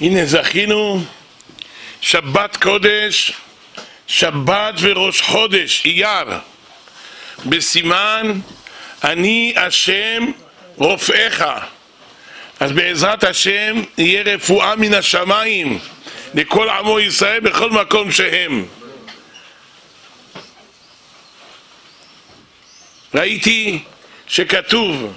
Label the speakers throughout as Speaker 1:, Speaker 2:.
Speaker 1: הנה זכינו שבת קודש, שבת וראש חודש, אייר, בסימן אני השם רופאיך. אז בעזרת השם יהיה רפואה מן השמיים לכל עמו ישראל בכל מקום שהם. ראיתי שכתוב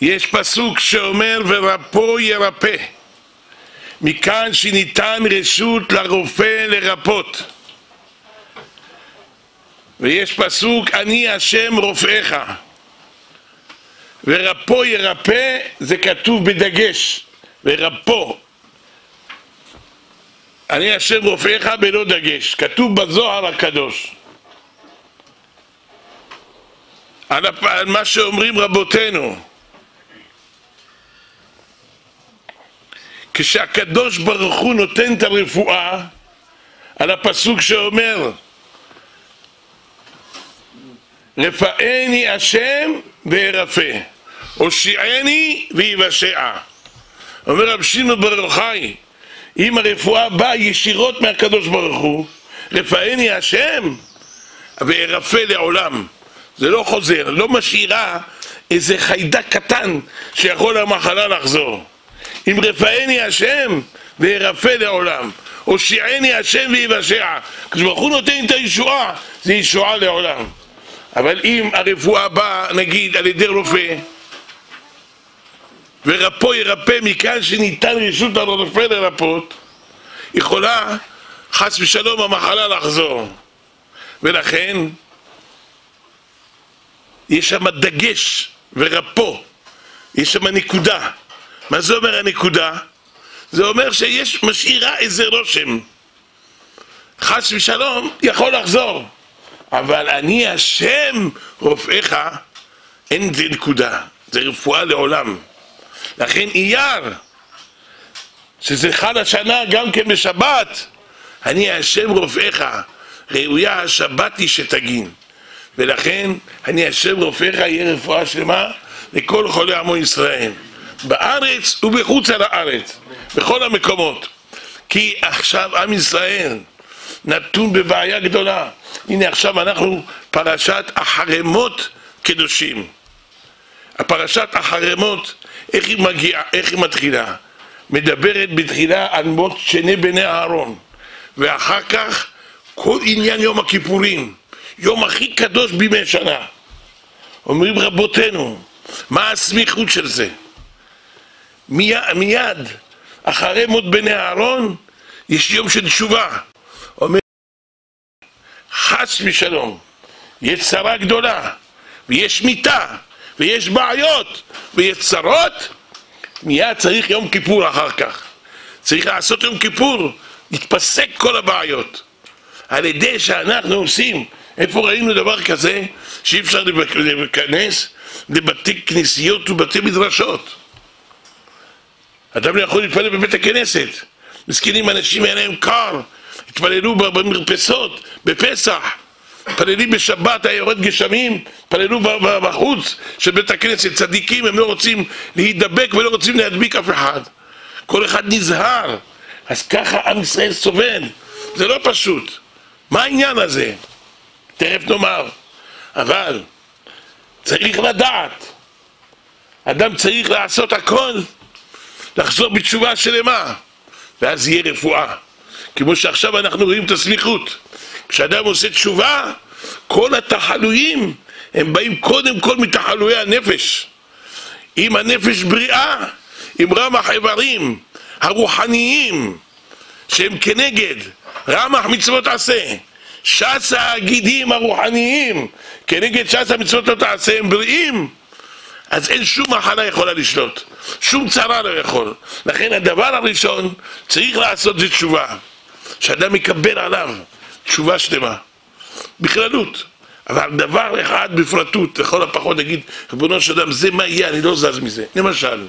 Speaker 1: יש פסוק שאומר ורפו ירפא. מכאן שניתן רשות לרופא לרפות. ויש פסוק אני השם רופאיך. ורפו ירפא זה כתוב בדגש ורפו אני השם רופאיך בלא דגש כתוב בזוהר הקדוש. על, מה שאומרים רבותינו כשהקדוש ברוך הוא נותן את הרפואה על הפסוק שאומר רפאני השם וארפא הושיעני ויבשע. אומר רב שמעון בר יוחאי אם הרפואה באה ישירות מהקדוש ברוך הוא רפאני השם וארפא לעולם. זה לא חוזר, לא משאירה איזה חיידק קטן שיכול למחלה לחזור אם רפאני השם וירפא לעולם הושיעני השם ויבשע. כשברוך הוא נותן את הישועה זה ישועה לעולם. אבל אם הרפואה באה נגיד על ידי רופא ורפו ירפא מכאן שניתן רשות לרופא לרפות יכולה חס ושלום המחלה לחזור. ולכן יש שם דגש ורפו יש שם נקודה מה זה אומר הנקודה? זה אומר שיש משאירה איזה רושם. חס ושלום יכול לחזור. אבל אני השם רופאיך אין זה נקודה. זה רפואה לעולם. לכן אייר שזה חל השנה גם כן בשבת אני השם רופאיך ראויה השבת היא שתגין. ולכן אני השם רופאיך יהיה רפואה שלמה לכל חולי עמו ישראל בארץ ובחוץ על הארץ בכל המקומות. כי עכשיו עם ישראל נתון בבעיה גדולה. הנה עכשיו אנחנו פרשת החרמות קדושים. הפרשת החרמות איך היא מגיעה, איך היא מתחילה? מדברת בתחילה על מות שני בני אהרון ואחר כך כל עניין יום הכיפורים יום הכי קדוש בימי שנה. אומרים רבותינו מה הסמיכות של זה מיד, מיד אחרי מות בני אהרון יש יום של תשובה. אומר חס ושלום יש צרה גדולה ויש מיתה ויש בעיות ויש צרות. מיד צריך יום כיפור אחר כך. צריך לעשות יום כיפור להתפסק כל הבעיות. על ידי שאנחנו עושים איפה ראינו דבר כזה שאי אפשר להיכנס לבתי כנסיות ובתי מדרשות אדם לא יכול להתפלל בבית הכנסת. מסכנים אנשים היה להם קר. התפללו במרפסות בפסח. מתפללים בשבת, היה יורד גשמים, התפללו בחוץ של בית הכנסת, צדיקים, הם לא רוצים להידבק ולא רוצים להדביק אף אחד. כל אחד נזהר, אז ככה עם ישראל סובל, זה לא פשוט. מה העניין הזה? תכף נאמר. אבל צריך לדעת, אדם צריך לעשות הכל, לחזור בתשובה שלמה, ואז יהיה רפואה. כמו שעכשיו אנחנו רואים את הסמיכות. כשאדם עושה תשובה, כל התחלויים הם באים קודם כל מתחלויי הנפש. אם הנפש בריאה, עם רמח איברים הרוחניים שהם כנגד רמח מצוות עשה, ש"ס הגידים הרוחניים כנגד ש"ס המצוות לא תעשה הם בריאים, אז אין שום מחלה יכולה לשלוט, שום צרה לא יכול. לכן הדבר הראשון צריך לעשות זה תשובה, שאדם יקבל עליו תשובה שלמה, בכללות. אבל דבר אחד בפרטות, לכל הפחות נגיד, ריבונו של אדם, זה מה יהיה, אני לא זז מזה. למשל,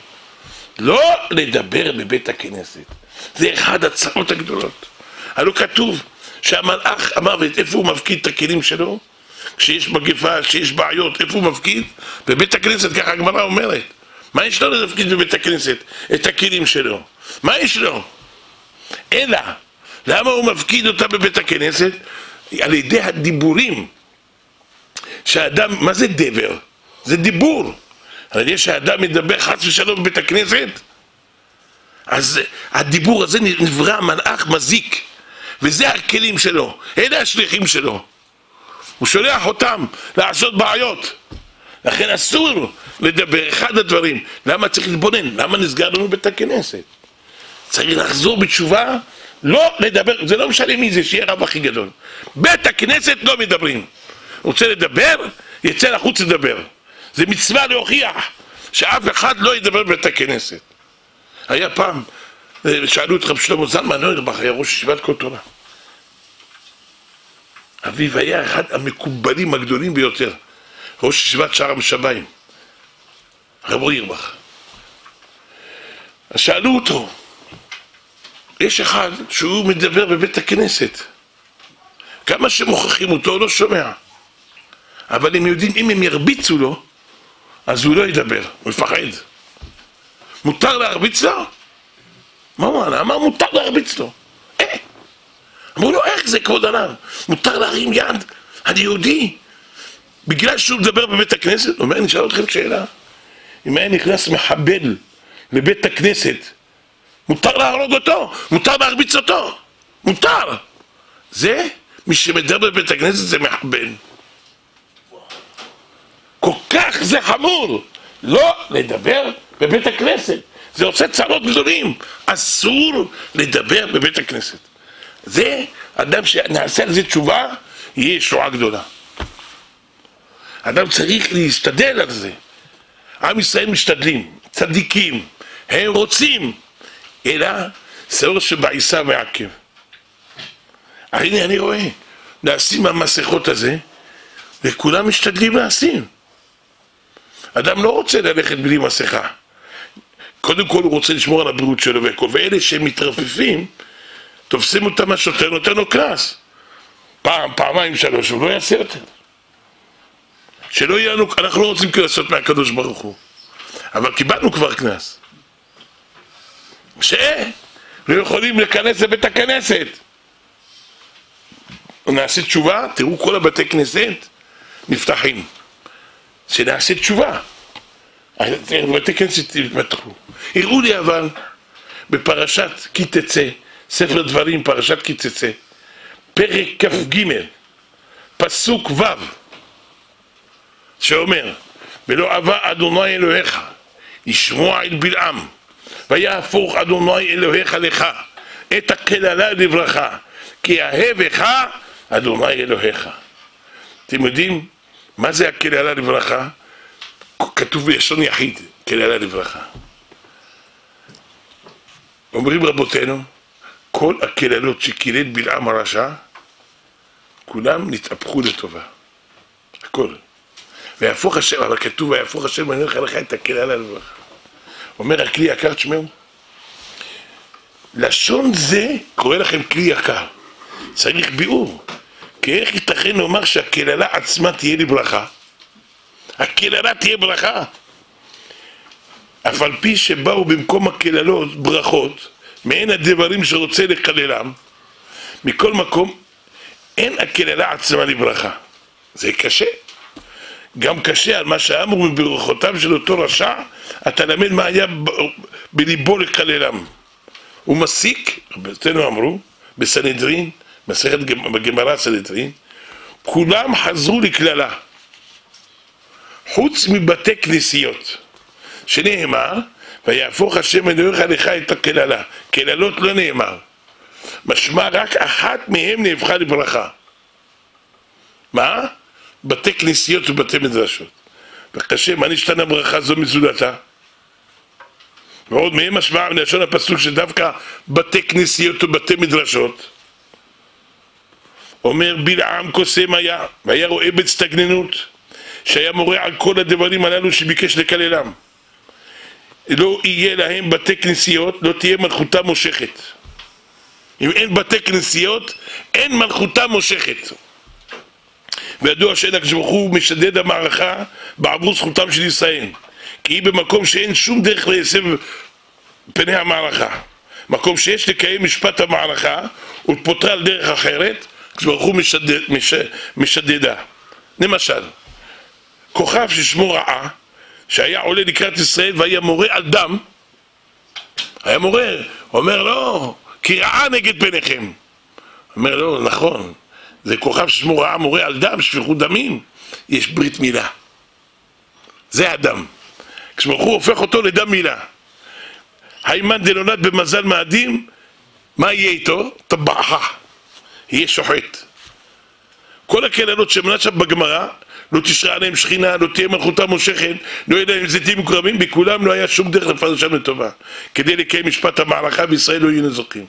Speaker 1: לא לדבר בבית הכנסת. זה אחד הצרות הגדולות. הלא כתוב שהמלאך המוות, איפה הוא מפקיד את הכלים שלו? כשיש מגפה, כשיש בעיות, איפה הוא מפקיד? בבית הכנסת, ככה הגמרא אומרת. מה יש לו להפקיד בבית הכנסת? את הכלים שלו. מה יש לו? אלא, למה הוא מפקיד אותה בבית הכנסת? על ידי הדיבורים. שהאדם, מה זה דבר? זה דיבור. על ידי שהאדם מדבר חס ושלום בבית הכנסת, אז הדיבור הזה נברא מלאך מזיק, וזה הכלים שלו, אלה השליחים שלו. הוא שולח אותם לעשות בעיות. לכן אסור לדבר. אחד הדברים, למה צריך להתבונן? למה נסגר לנו בית הכנסת? צריך לחזור בתשובה, לא לדבר, זה לא משנה מי זה, שיהיה רב הכי גדול. בית הכנסת לא מדברים. רוצה לדבר, יצא לחוץ לדבר. זה מצווה להוכיח שאף אחד לא ידבר בבית הכנסת. היה פעם, אה, שאלו את רב שלמה זלמן נוירבך, היה ראש ישיבת כל תורה. אביו היה אחד המקובלים הגדולים ביותר, ראש ישיבת שער המשביים, רב אוירבך. אז שאלו אותו, יש אחד שהוא מדבר בבית הכנסת, כמה שמוכרחים אותו הוא לא שומע, אבל הם יודעים אם הם ירביצו לו, אז הוא לא ידבר, הוא יפחד. מותר להרביץ לו? מה הוא אמר? אמר מותר להרביץ לו. אמרו לו איך זה כבוד הרב? מותר להרים יד על יהודי בגלל שהוא מדבר בבית הכנסת? הוא אומר, אני אשאל אתכם שאלה. אם היה נכנס מחבל לבית הכנסת, מותר להרוג אותו, מותר להרביץ אותו, מותר. זה, מי שמדבר בבית הכנסת זה מחבל. כל כך זה חמור לא לדבר בבית הכנסת. זה עושה צרות גדולים. אסור לדבר בבית הכנסת. זה, אדם שנעשה על זה תשובה, יהיה ישועה גדולה. אדם צריך להשתדל על זה. עם ישראל משתדלים, צדיקים, הם רוצים, אלא שאור שבעיסה מעכב. הנה אני רואה, נעשים המסכות הזה, וכולם משתדלים להשים. אדם לא רוצה ללכת בלי מסכה. קודם כל הוא רוצה לשמור על הבריאות שלו והכל, ואלה שמתרפפים, תופסים אותם השוטר, נותן לו קנס. פעם, פעמיים, שלוש, הוא לא יעשה יותר. שלא יהיה לנו, אנחנו לא רוצים קנסות מהקדוש ברוך הוא. אבל קיבלנו כבר קנס. שלא יכולים להיכנס לבית הכנסת. נעשה תשובה, תראו כל הבתי כנסת נפתחים. שנעשה תשובה. בתי כנסת יתפתחו. הראו לי אבל בפרשת כי תצא, ספר דברים, פרשת תצא, פרק כ"ג, פסוק ו', שאומר, ולא אבה אדוני אלוהיך לשמוע אל בלעם, ויהפוך אדוני אלוהיך לך את הקללה לברכה, כי אהבך אדוני אלוהיך. אתם יודעים מה זה הקללה לברכה? כתוב בלשון יחיד, קללה לברכה. אומרים רבותינו, כל הקללות שקילל בלעם הרשע, כולם נתהפכו לטובה. הכל. ויהפוך השם, אבל כתוב ויהפוך השם ואני אומר לך את הקללה לברכה. אומר הכלי יקר תשמעו, לשון זה קורא לכם כלי יקר. צריך ביאור. כי איך ייתכן לומר שהקללה עצמה תהיה לברכה? הקללה תהיה ברכה. אף על פי שבאו במקום הקללות ברכות, מעין הדברים שרוצה לקללם, מכל מקום אין הקללה עצמה לברכה. זה קשה. גם קשה על מה שאמרו מברכותיו של אותו רשע, אתה למד מה היה בליבו לקללם. הוא מסיק, רבותינו אמרו, בסנהדרין, מסכת בגמרא סנהדרין, כולם חזרו לקללה. חוץ מבתי כנסיות, שנאמר, ויהפוך השם אלוהיך לך את הקללה. קללות לא נאמר. משמע רק אחת מהם נהפכה לברכה. מה? בתי כנסיות ובתי מדרשות. וקשה, מה נשתנה ברכה זו מזולתה? ועוד מהם משמע מלשון הפסוק שדווקא בתי כנסיות ובתי מדרשות אומר בלעם קוסם היה, והיה רואה בהצטגננות שהיה מורה על כל הדברים הללו שביקש לקללם. לא יהיה להם בתי כנסיות, לא תהיה מלכותה מושכת. אם אין בתי כנסיות, אין מלכותה מושכת. וידוע שאין הקדוש ברוך הוא משדד המערכה בעבור זכותם של ישראל. כי היא במקום שאין שום דרך להסב פני המערכה. מקום שיש לקיים משפט המערכה ולפותרה על דרך אחרת, הקדוש ברוך הוא משדד, מש, משדדה. למשל, כוכב ששמו רעה, שהיה עולה לקראת ישראל והיה מורה על דם, היה מורה, אומר לא, כי רעה נגד פניכם. אומר לא, נכון, זה כוכב ששמו רעה מורה על דם, שפיכות דמים, יש ברית מילה. זה הדם. כשברוך הוא הופך אותו לדם מילה. היימן דלונד במזל מאדים, מה יהיה איתו? טבעך. יהיה שוחט. כל הקללות שמנה שם בגמרא, לא תשרה עליהם שכינה, לא תהיה מלכותה מושכת, לא יהיה להם זיתים מקורבים, בכולם לא היה שום דרך לפרשם לטובה. כדי לקיים משפט המערכה בישראל לא יהיו נזוקים.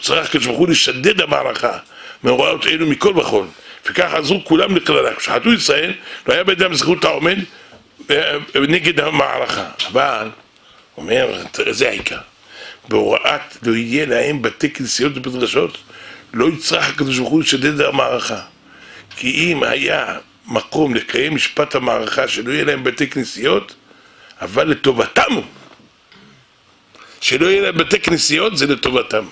Speaker 1: צריך הקדוש ברוך הוא לשדד המערכה, מאורעות אלו מכל וכול. וכך עזרו כולם לכללה. כשחטאו ישראל, לא היה בידם זכות העומד אה, נגד המערכה. אבל, אומר, זה העיקר. בהוראת לא יהיה להם בתי כנסיות ובדרשות, לא יצטרך הקדוש ברוך הוא לשדד המערכה. כי אם היה מקום לקיים משפט המערכה שלא יהיה להם בתי כנסיות, אבל לטובתם הוא. שלא יהיה להם בתי כנסיות זה לטובתם.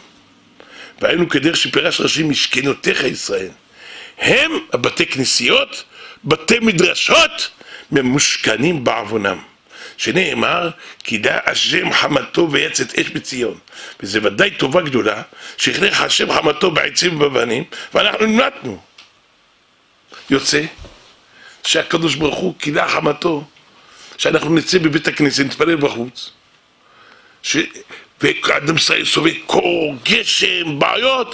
Speaker 1: והיינו כדרך שפירש רש"י משכנותיך ישראל. הם הבתי כנסיות, בתי מדרשות, ממושכנים בעוונם. שנאמר, כי דע השם חמתו ויצאת אש בציון. וזה ודאי טובה גדולה, שהכריח השם חמתו בעצים ובבנים, ואנחנו נמלטנו. יוצא שהקדוש ברוך הוא כילה חמתו, שאנחנו נצא בבית הכנסת, נתפלל בחוץ, ש... ואדם סובל קור, גשם, בעיות.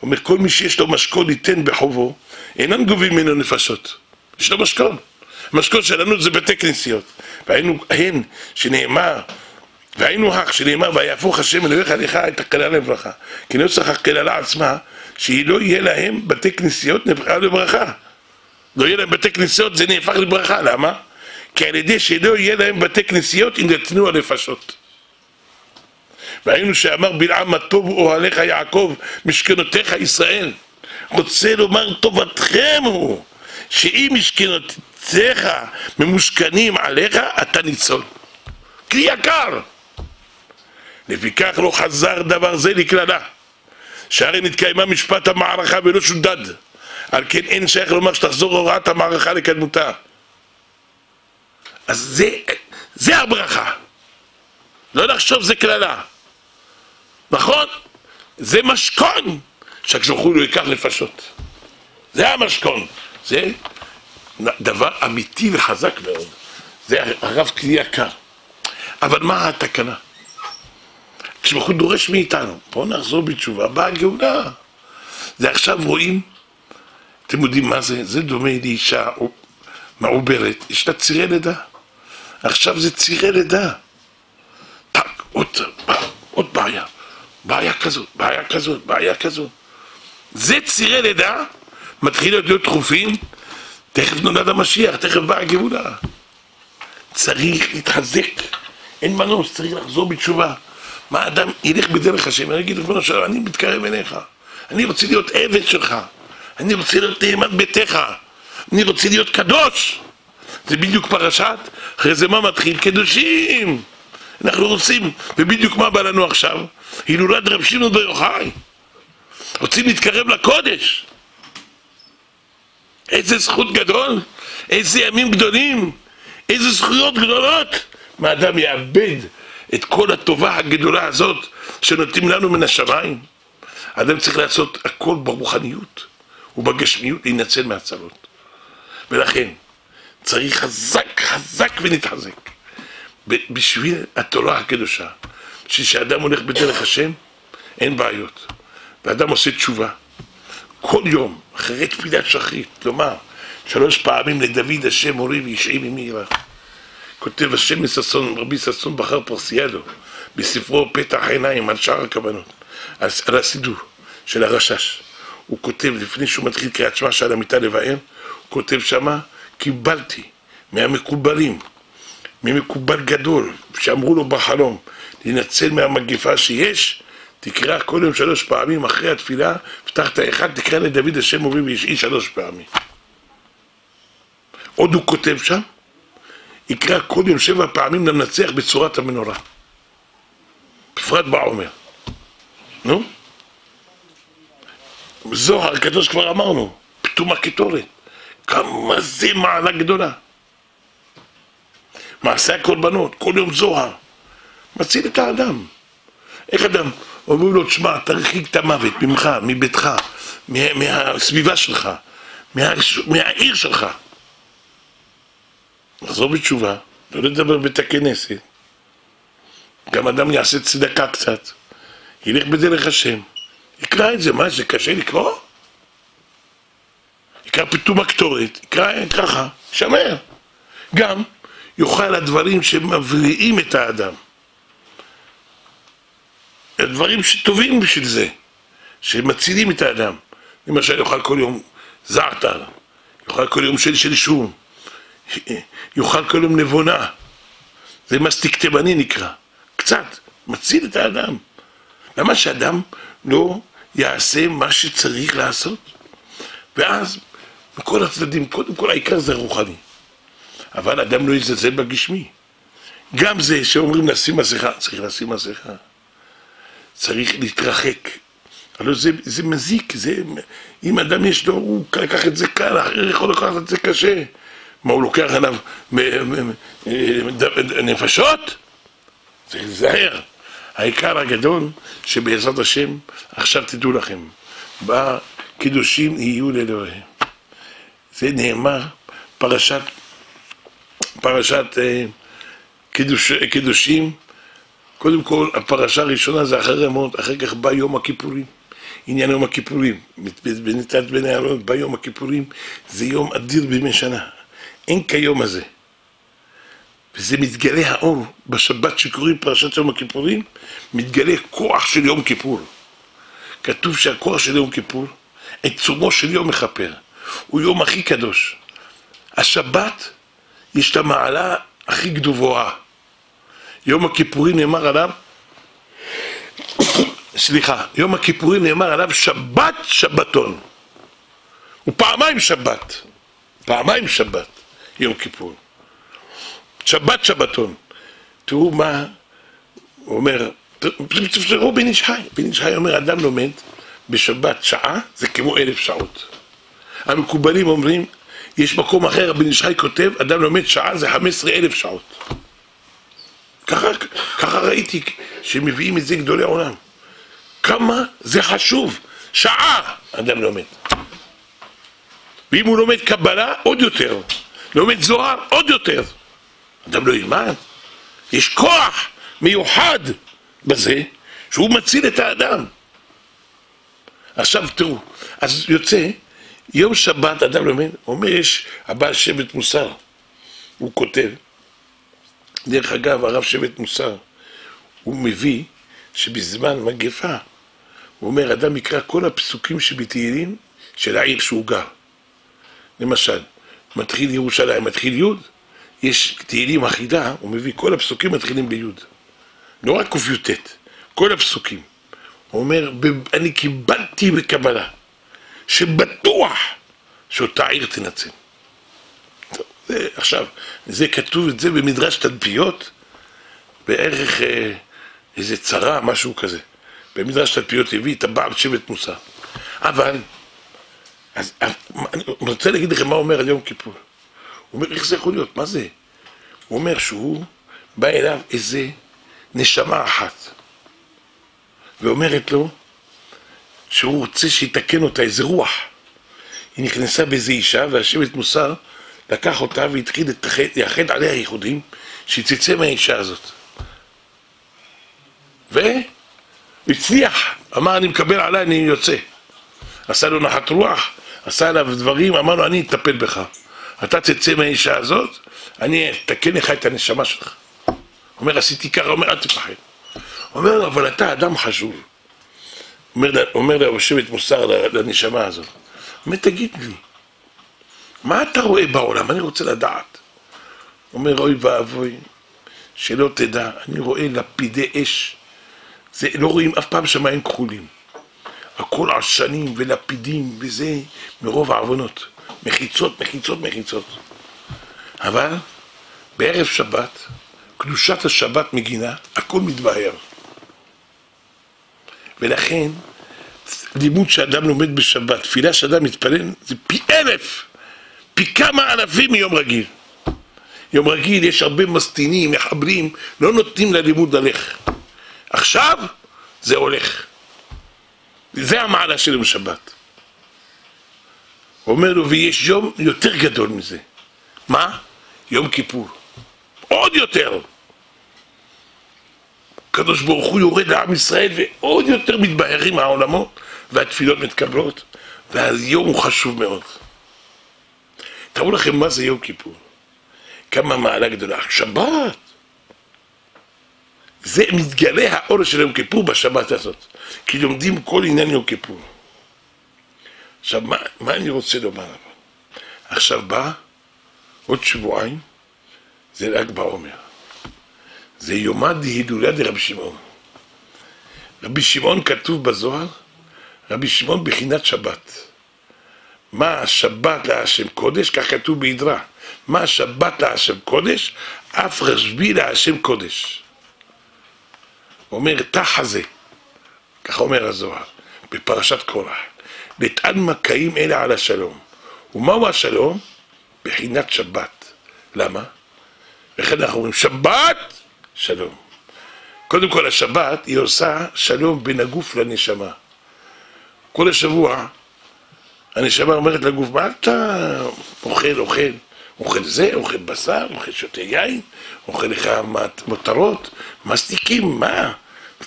Speaker 1: הוא אומר, כל מי שיש לו משכון ייתן בחובו, אינם גובים ממנו נפשות. יש לו משכון. המשכון שלנו זה בתי כנסיות. והיינו הן שנאמר, והיינו הך שנאמר, ויהפוך השם אלוהיך עליך את הקללה לברכה. כי נוסח הקללה עצמה, שהיא לא יהיה להם בתי כנסיות נהפכה לברכה. לא יהיה להם בתי כנסיות זה נהפך לברכה, למה? כי על ידי שלא יהיה להם בתי כנסיות יינתנו הנפשות. והיינו שאמר בלעם מה טוב אוהליך יעקב משכנותיך ישראל. רוצה לומר טובתכם הוא שאם משכנותיך ממושכנים עליך אתה ניצול. כלי יקר. לפיכך לא חזר דבר זה לקללה. שהרי נתקיימה משפט המערכה ולא שודד על כן אין שייך לומר שתחזור הוראת המערכה לקדמותה אז זה, זה הברכה לא לחשוב זה קללה נכון? זה משכון שהקדוש ברוך הוא ייקח נפשות. זה המשכון. זה דבר אמיתי וחזק מאוד. זה הרב כלי יקר. אבל מה התקנה? כשברוך הוא דורש מאיתנו, בואו נחזור בתשובה, באה הגאולה. זה עכשיו רואים, אתם יודעים מה זה? זה דומה לאישה מעוברת, יש לה צירי לידה. עכשיו זה צירי לידה. טק, עוד, עוד בעיה. בעיה כזאת, בעיה כזאת, בעיה כזאת. זה צירי לידה, מתחיל להיות דחופים, תכף נולד המשיח, תכף באה הגאולה. צריך להתחזק, אין מנוס, צריך לחזור בתשובה. מה אדם ילך בדרך השם, אני אגיד ריבונו שלום, אני מתקרב אליך, אני רוצה להיות עבד שלך, אני רוצה להיות נאמן ביתך, אני רוצה להיות קדוש. זה בדיוק פרשת, אחרי זה מה מתחיל? קדושים. אנחנו רוצים, ובדיוק מה בא לנו עכשיו? הילולת רב שמעון בר יוחאי. רוצים להתקרב לקודש. איזה זכות גדול, איזה ימים גדולים, איזה זכויות גדולות. מה אדם יאבד את כל הטובה הגדולה הזאת שנותנים לנו מן השמיים? אדם צריך לעשות הכל ברוחניות ובגשמיות להינצל מהצלות. ולכן צריך חזק חזק ונתחזק בשביל התורה הקדושה. בשביל שאדם הולך בדרך השם, אין בעיות. ואדם עושה תשובה. כל יום, אחרי תפילת שחרית, לומר שלוש פעמים לדוד השם מורי וישעי ממי ירח. כותב השם מששון, רבי ששון בחר פרסיאדו, בספרו פתח עיניים על שאר הכוונות, על, על הסידור של הרשש. הוא כותב, לפני שהוא מתחיל קריאת שמע שעל המיטה לבאר, הוא כותב שמה, קיבלתי מהמקובלים ממקובל גדול, שאמרו לו בחלום, להינצל מהמגיפה שיש, תקרא כל יום שלוש פעמים אחרי התפילה, פתח את האחד, תקרא לדוד השם מורי וישעי שלוש פעמים. עוד הוא כותב שם, יקרא כל יום שבע פעמים למנצח בצורת המנורה. בפרט בעומר. נו? זוהר הקדוש כבר אמרנו, פתום הקטורת. כמה זה מעלה גדולה. מעשה הקורבנות, כל יום זוהר. מציל את האדם. איך אדם, אומרים לו, תשמע, תרחיק את המוות ממך, מביתך, מה, מהסביבה שלך, מה, מהעיר שלך. לחזור בתשובה, לא לדבר בית הכנסת. גם אדם יעשה צדקה קצת, ילך בדרך השם, יקרא את זה, מה זה קשה לקרוא? יקרא פתאום הקטורת, יקרא ככה, שמר. גם יאכל הדברים שמבריאים את האדם. הדברים שטובים בשביל זה, שמצילים את האדם. למשל, יאכל כל יום זעתר, יאכל כל יום של של שום, יאכל כל יום נבונה. זה מסטיק תימני נקרא. קצת, מציל את האדם. למה שאדם לא יעשה מה שצריך לעשות? ואז, מכל הצדדים, קודם כל העיקר זה רוחני. אבל אדם לא יזלזל בגשמי. גם זה שאומרים לשים מסכה, צריך לשים מסכה. צריך להתרחק. הלוא זה, זה מזיק, זה, אם אדם יש לו, הוא לקח את זה קל, אחר יכול לקחת את זה קשה. מה, הוא לוקח עליו נפשות? צריך להיזהר. העיקר הגדול, שבעזרת השם, עכשיו תדעו לכם, בקידושים יהיו לאלוהים. זה נאמר, פרשת, פרשת אה, קידוש, קידושים, קודם כל, הפרשה הראשונה זה אחרי רמות, אחר כך בא יום הכיפורים. עניין יום הכיפורים, בנתת בין הערות, בא יום הכיפורים, זה יום אדיר בימי שנה. אין כיום הזה. וזה מתגלה האור, בשבת שקוראים פרשת יום הכיפורים, מתגלה כוח של יום כיפור. כתוב שהכוח של יום כיפור, עצומו של יום מכפר, הוא יום הכי קדוש. השבת, יש את המעלה הכי גבוהה. יום הכיפורים נאמר עליו, סליחה, יום הכיפורים נאמר עליו שבת שבתון. הוא פעמיים שבת, פעמיים שבת, יום כיפור. שבת שבתון. תראו מה הוא אומר, תפתרו בן איש חי. בן איש חי אומר, אדם לומד בשבת שעה, זה כמו אלף שעות. המקובלים אומרים, יש מקום אחר, בן איש חי כותב, אדם לומד שעה זה חמש עשרה אלף שעות. ככה, ככה ראיתי שמביאים את זה גדולי עולם. כמה זה חשוב, שעה אדם לומד. ואם הוא לומד קבלה, עוד יותר. לומד זוהר, עוד יותר. אדם לא ילמד. יש כוח מיוחד בזה שהוא מציל את האדם. עכשיו תראו, אז יוצא, יום שבת אדם לומד, אומר יש הבעל שבט מוסר, הוא כותב, דרך אגב הרב שבט מוסר, הוא מביא שבזמן מגפה, הוא אומר אדם יקרא כל הפסוקים שבתהילים של העיר שהוא גר. למשל, מתחיל ירושלים, מתחיל י', יש תהילים אחידה, הוא מביא, כל הפסוקים מתחילים בי'. לא רק קי"ט, כל הפסוקים. הוא אומר, אני קיבלתי בקבלה, שבטוח שאותה עיר תנצל. טוב, זה, עכשיו, זה כתוב את זה במדרש תדפיות, בערך אה, איזה צרה, משהו כזה. במדרש תדפיות הביא את הבעל שבט מוסר. אבל, אז, אני רוצה להגיד לכם מה אומר על יום כיפור. הוא אומר, איך זה יכול להיות? מה זה? הוא אומר שהוא בא אליו איזה נשמה אחת ואומרת לו שהוא רוצה שיתקן אותה איזה רוח. היא נכנסה באיזה אישה והשבט מוסר לקח אותה והתחיל לייחד עליה ייחודים שתצא מהאישה הזאת. והצליח, אמר אני מקבל עליי, אני יוצא. עשה לו נחת רוח, עשה עליו דברים, אמר לו אני אטפל בך. אתה תצא מהאישה הזאת, אני אתקן לך את הנשמה שלך. אומר, עשיתי ככה, אומר, אל תפחד. אומר אבל אתה אדם חשוב. אומר, אומר לו שבט מוסר לנשמה הזאת. אומר, תגיד לי, מה אתה רואה בעולם? אני רוצה לדעת. אומר, אוי ואבוי, שלא תדע, אני רואה לפידי אש, זה, לא רואים אף פעם שמיים כחולים. הכל עשנים ולפידים וזה מרוב העוונות. מחיצות, מחיצות, מחיצות. אבל בערב שבת, קדושת השבת מגינה, הכל מתבהר. ולכן, לימוד שאדם לומד בשבת, תפילה שאדם מתפלל, זה פי אלף, פי כמה אלפים מיום רגיל. יום רגיל יש הרבה מסטינים, מחברים, לא נותנים ללימוד ללך. עכשיו זה הולך. זה המעלה של יום שבת. אומר לו, ויש יום יותר גדול מזה. מה? יום כיפור. עוד יותר. הקדוש ברוך הוא יורד לעם ישראל ועוד יותר מתבהרים העולמות והתפילות מתקבלות והיום הוא חשוב מאוד. תראו לכם מה זה יום כיפור. כמה מעלה גדולה. שבת. זה מתגלה האור של יום כיפור בשבת הזאת. כי לומדים כל עניין יום כיפור. עכשיו, מה, מה אני רוצה לומר? עכשיו בא, עוד שבועיים, זה ל"ג בעומר. זה יומא דהילולא דרבי שמעון. רבי שמעון כתוב בזוהר, רבי שמעון בחינת שבת. מה השבת להשם קודש, כך כתוב בידרה. מה השבת להשם קודש, אף רשב"י להשם קודש. אומר, תחזה, ככה אומר הזוהר, בפרשת קורח. נטען מקאים אלה על השלום. ומהו השלום? בחינת שבת. למה? לכן אנחנו אומרים שבת, שלום. קודם כל השבת היא עושה שלום בין הגוף לנשמה. כל השבוע הנשמה אומרת לגוף, מה אתה אוכל, אוכל? אוכל זה, אוכל בשר, אוכל שותה יין, אוכל לך מותרות, מסטיקים, מה?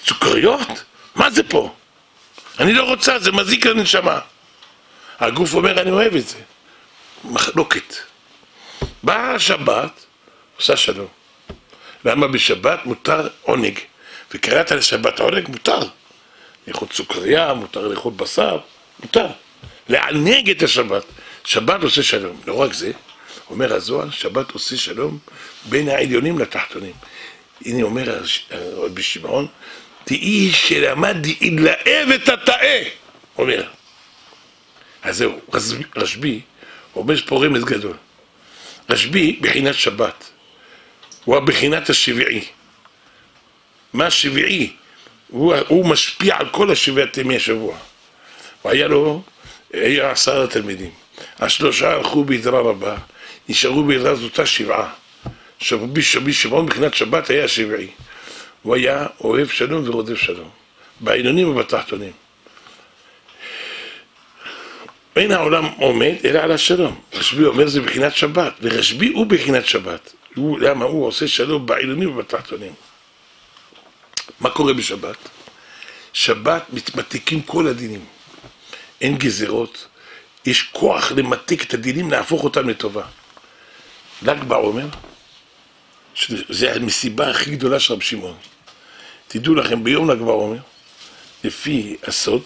Speaker 1: סוכריות? מה זה פה? אני לא רוצה, זה מזיק לנשמה. הגוף אומר, אני אוהב את זה. מחלוקת. באה השבת, עושה שלום. למה בשבת מותר עונג? וקראת לשבת עונג, מותר. לאכול סוכריה, מותר לאכול בשר, מותר. לענג את השבת. שבת עושה שלום. לא רק זה, אומר הזוהר, שבת עושה שלום בין העליונים לתחתונים. הנה אומר רבי שמעון, תהי שלמד דאילאה ותתאה, אומר. אז זהו, רשב"י אומר פה רמז גדול. רשב"י בחינת שבת, הוא הבחינת השביעי. מה השביעי? הוא, הוא משפיע על כל השבעת ימי השבוע. והיה לו, היה עשרה תלמידים. השלושה הלכו בידרה רבה, נשארו בידרה זאתה שבעה. שבי שמעון מבחינת שבת היה השבעי. הוא היה אוהב שלום ורודף שלום, בעליונים ובתחתונים. אין העולם עומד אלא על השלום. רשב"י אומר זה בחינת שבת, ורשב"י הוא בחינת שבת. הוא, למה? הוא עושה שלום בעליונים ובתחתונים. מה קורה בשבת? שבת מתמתיקים כל הדינים. אין גזירות, יש כוח למתיק את הדינים, להפוך אותם לטובה. ל"ג בעומר, שזה המסיבה הכי גדולה של רבי שמעון. תדעו לכם, ביום ל"ג בעומר, לפי הסוד,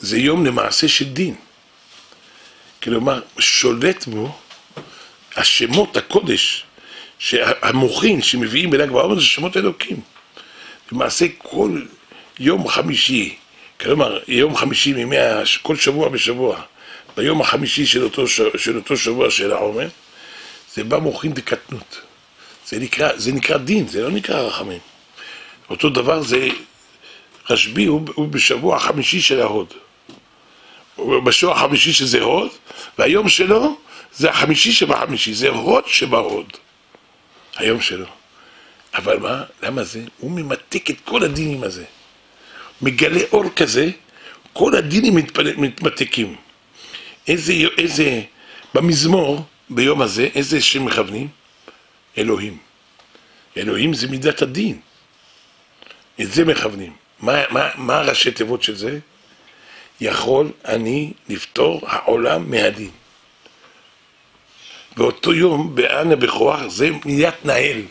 Speaker 1: זה יום למעשה של דין. כלומר, שולט בו השמות הקודש, המוחין שמביאים בל"ג בעומר זה שמות אלוקים. למעשה כל יום חמישי, כלומר יום חמישי מימי, כל שבוע בשבוע, ביום החמישי של אותו, של אותו שבוע של העומר, זה בא מוחין דקטנות. זה נקרא, זה נקרא דין, זה לא נקרא רחמים. אותו דבר זה, רשב"י הוא, הוא בשבוע החמישי של ההוד. בשבוע החמישי שזה הוד, והיום שלו זה החמישי שבחמישי, זה הוד שבהוד. היום שלו. אבל מה? למה זה? הוא ממתק את כל הדינים הזה. מגלה אור כזה, כל הדינים מתמתקים. איזה, איזה, במזמור, ביום הזה, איזה שם מכוונים? אלוהים. אלוהים זה מידת הדין. את זה מכוונים. מה, מה, מה ראשי תיבות של זה? יכול אני לפתור העולם מהדין. באותו יום, באנה בכוח, זה מידת נהל.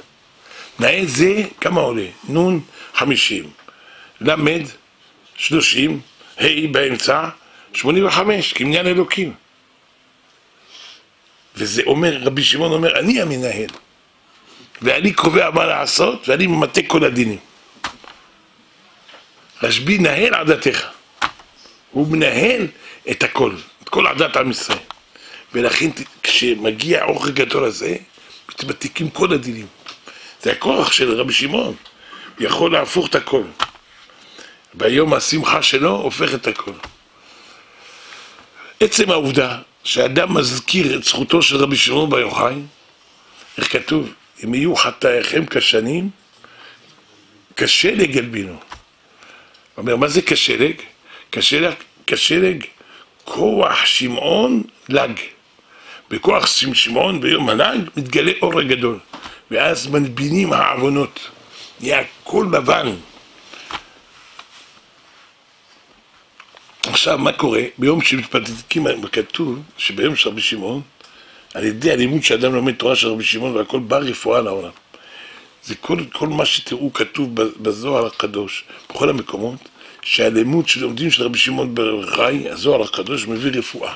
Speaker 1: נהל זה, כמה עולה? נון חמישים, למד שלושים, ה' באמצע, שמונים וחמש, כמניין אלוקים. וזה אומר, רבי שמעון אומר, אני המנהל. ואני קובע מה לעשות, ואני ממתה כל הדינים. רשב"י נהל עדתך. הוא מנהל את הכל, את כל עדת עם ישראל. ולכן כשמגיע האור הגדול הזה, מתמתיקים כל הדינים. זה הכוח של רבי שמעון, הוא יכול להפוך את הכל. ביום השמחה שלו הופך את הכל. עצם העובדה שאדם מזכיר את זכותו של רבי שמעון בר יוחאי, איך כתוב? אם יהיו חטאיכם כשנים, כשלג ילבינו. אומר, מה זה כשלג? כשלג, כשלג כוח שמעון לג. בכוח שמעון ביום הלג מתגלה אור הגדול, ואז מלבינים העוונות, נהיה הכל לבן. עכשיו, מה קורה? ביום שמתפתקים, כתוב שביום של רבי שמעון, על ידי הלימוד שאדם לומד תורה של רבי שמעון והכל בא רפואה לעולם. זה כל, כל מה שתראו כתוב בזוהר הקדוש, בכל המקומות, שהלימוד שלומדים של רבי שמעון בר חי, הזוהר הקדוש מביא רפואה.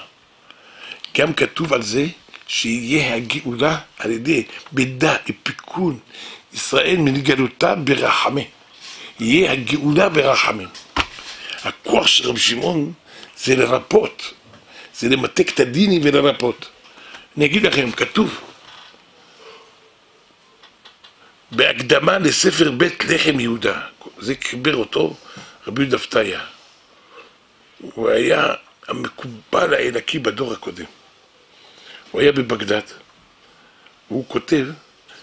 Speaker 1: גם כתוב על זה שיהיה הגאולה על ידי בידה, אפיקון, ישראל מנגלותה ברחמה. יהיה הגאולה ברחמים. הכוח של רבי שמעון זה לרפות, זה למתק את הדינים ולרפות. אני אגיד לכם, כתוב בהקדמה לספר בית לחם יהודה, זה קיבר אותו רבי יהודה פתיה. הוא היה המקובל האלקי בדור הקודם. הוא היה בבגדד, והוא כותב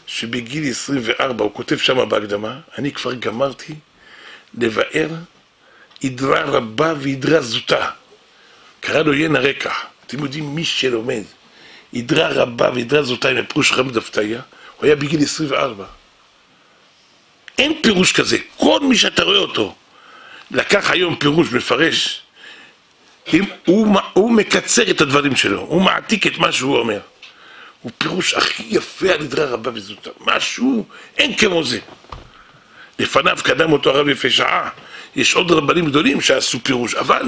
Speaker 1: שבגיל 24, הוא כותב שם בהקדמה, אני כבר גמרתי לבאר עדרה רבה ועדרה זוטה. קרא לו ין הרקע. אתם יודעים, מי שלומד עדרה רבה ועדרה זוטה עם הפירוש רבי דפתיה, הוא היה בגיל 24. אין פירוש כזה. כל מי שאתה רואה אותו, לקח היום פירוש, מפרש, הוא, הוא מקצר את הדברים שלו, הוא מעתיק את מה שהוא אומר. הוא פירוש הכי יפה על עדרה רבה וזוטה. משהו, אין כמו זה. לפניו קדם אותו הרב יפה שעה. יש עוד רבנים גדולים שעשו פירוש, אבל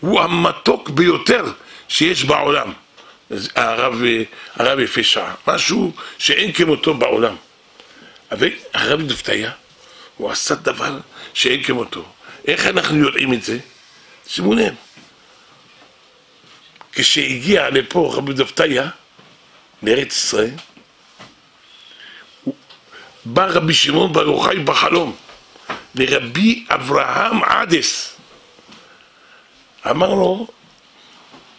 Speaker 1: הוא המתוק ביותר שיש בעולם. הרב, הרב יפה שעה. משהו שאין כמותו בעולם. אבל הרב דפתיה, הוא עשה דבר שאין כמותו. איך אנחנו יודעים את זה? שימו לב. כשהגיע לפה רבי דפתיה, לארץ ישראל, בא רבי שמעון בר יוחאי בחלום לרבי אברהם עדס. אמר לו,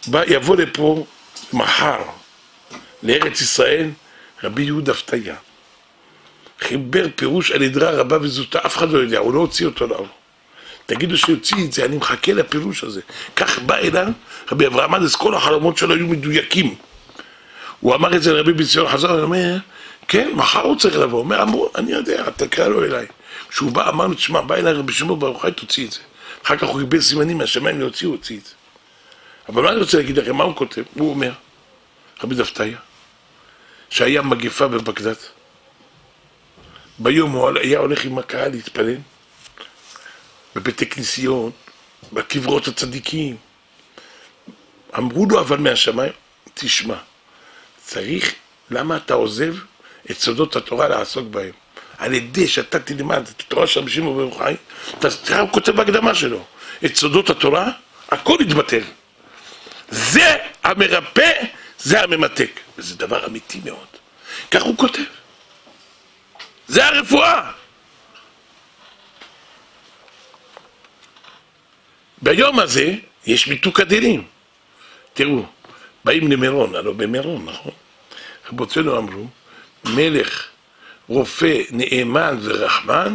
Speaker 1: בא, יבוא לפה מחר לארץ ישראל רבי יהודה פתיה. חיבר פירוש על עדרה רבה וזוטה, אף אחד לא יודע, הוא לא הוציא אותו לאור. תגידו שיוציא את זה, אני מחכה לפירוש הזה. כך בא אליו רבי אברהם עדס, כל החלומות שלו היו מדויקים. הוא אמר את זה לרבי בציון חזר, הוא אומר, כן, מחר הוא צריך לבוא. הוא אומר, אמרו, אני יודע, תקרא לו אליי. כשהוא בא, אמר לו, תשמע, בא אליי רבי שמעון ברוך הוא, תוציא את זה. אחר כך הוא קיבל סימנים מהשמיים להוציא, הוא הוציא את זה. אבל מה אני רוצה להגיד לכם, מה הוא כותב? הוא אומר, רבי דפתיה, שהיה מגפה בבגדד, ביום הוא היה הולך עם הקהל להתפלל, בבתי כנסיות, בקברות הצדיקים. אמרו לו אבל מהשמיים, תשמע, צריך, למה אתה עוזב את סודות התורה לעסוק בהם? על ידי שאתה תלמד את התורה של רבי שמעון בר יוחאי, תראה, הוא כותב בהקדמה שלו, את סודות התורה, הכל יתבטל. זה המרפא, זה הממתק. וזה דבר אמיתי מאוד. כך הוא כותב. זה הרפואה. ביום הזה יש מיתוק הדינים. תראו, באים למירון, הלוא במירון, נכון? רבותינו אמרו, מלך, רופא, נאמן ורחמן,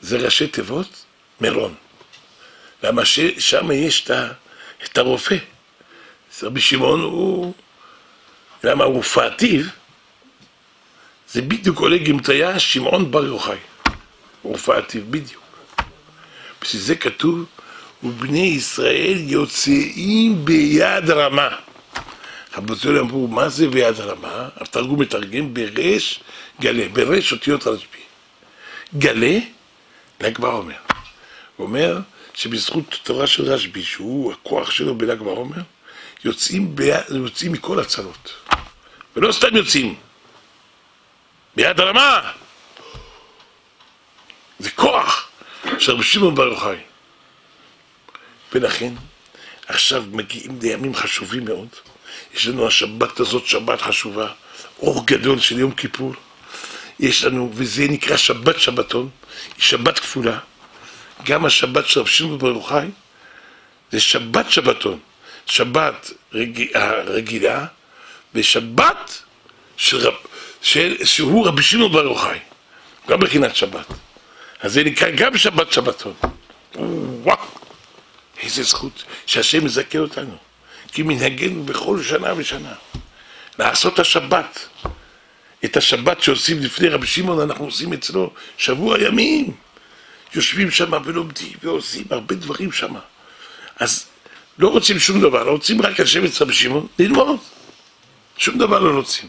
Speaker 1: זה ראשי תיבות מירון. למה ששם יש את הרופא. רבי שמעון הוא, למה הוא פעתיו? זה בדיוק עולה גמטיה שמעון בר יוחאי. הוא פעתיו, בדיוק. בשביל זה כתוב, ובני ישראל יוצאים ביד רמה. רבותינו אמרו, מה זה ביד רמה? התרגום מתרגם בריש גלה, בריש אותיות רשב"י. גלה, ל"ג בעומר. הוא אומר שבזכות תורה של רשב"י, שהוא הכוח שלו בל"ג בעומר, יוצאים, ב... יוצאים מכל הצרות. ולא סתם יוצאים. ביד רמה. זה כוח של רבי שמעון בר יוחאי. ולכן, עכשיו מגיעים לימים חשובים מאוד. יש לנו השבת הזאת, שבת חשובה, אור גדול של יום כיפור. יש לנו, וזה נקרא שבת שבתון, היא שבת כפולה. גם השבת של רב שמעון בר יוחאי זה שבת שבתון. שבת רג... הרגילה ושבת של רב... של... שהוא רבי שמעון בר יוחאי. גם מבחינת שבת. אז זה נקרא גם שבת שבתון. וואו, איזה זכות שהשם מזכה אותנו. כי מנהגנו בכל שנה ושנה. לעשות השבת. את השבת שעושים לפני רבי שמעון אנחנו עושים אצלו שבוע ימים. יושבים שם ולומדים ועושים הרבה דברים שם. אז לא רוצים שום דבר, לא רוצים רק לשבת אצל רבי שמעון, ללמוד. שום דבר לא רוצים.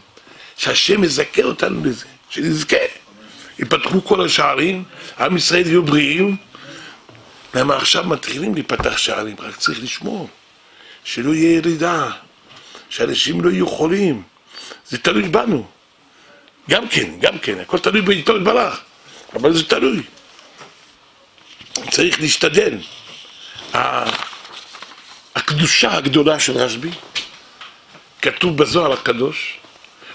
Speaker 1: שהשם מזכה אותנו לזה, שנזכה. ייפתחו כל השערים, עם ישראל יהיו בריאים. למה עכשיו מתחילים להיפתח שערים, רק צריך לשמור. שלא יהיה ירידה, שאנשים לא יהיו חולים. זה תלוי בנו. גם כן, גם כן, הכל תלוי בעיתו יתברך, אבל זה תלוי. צריך להשתדל. הקדושה הגדולה של רשב"י, כתוב בזוהר הקדוש,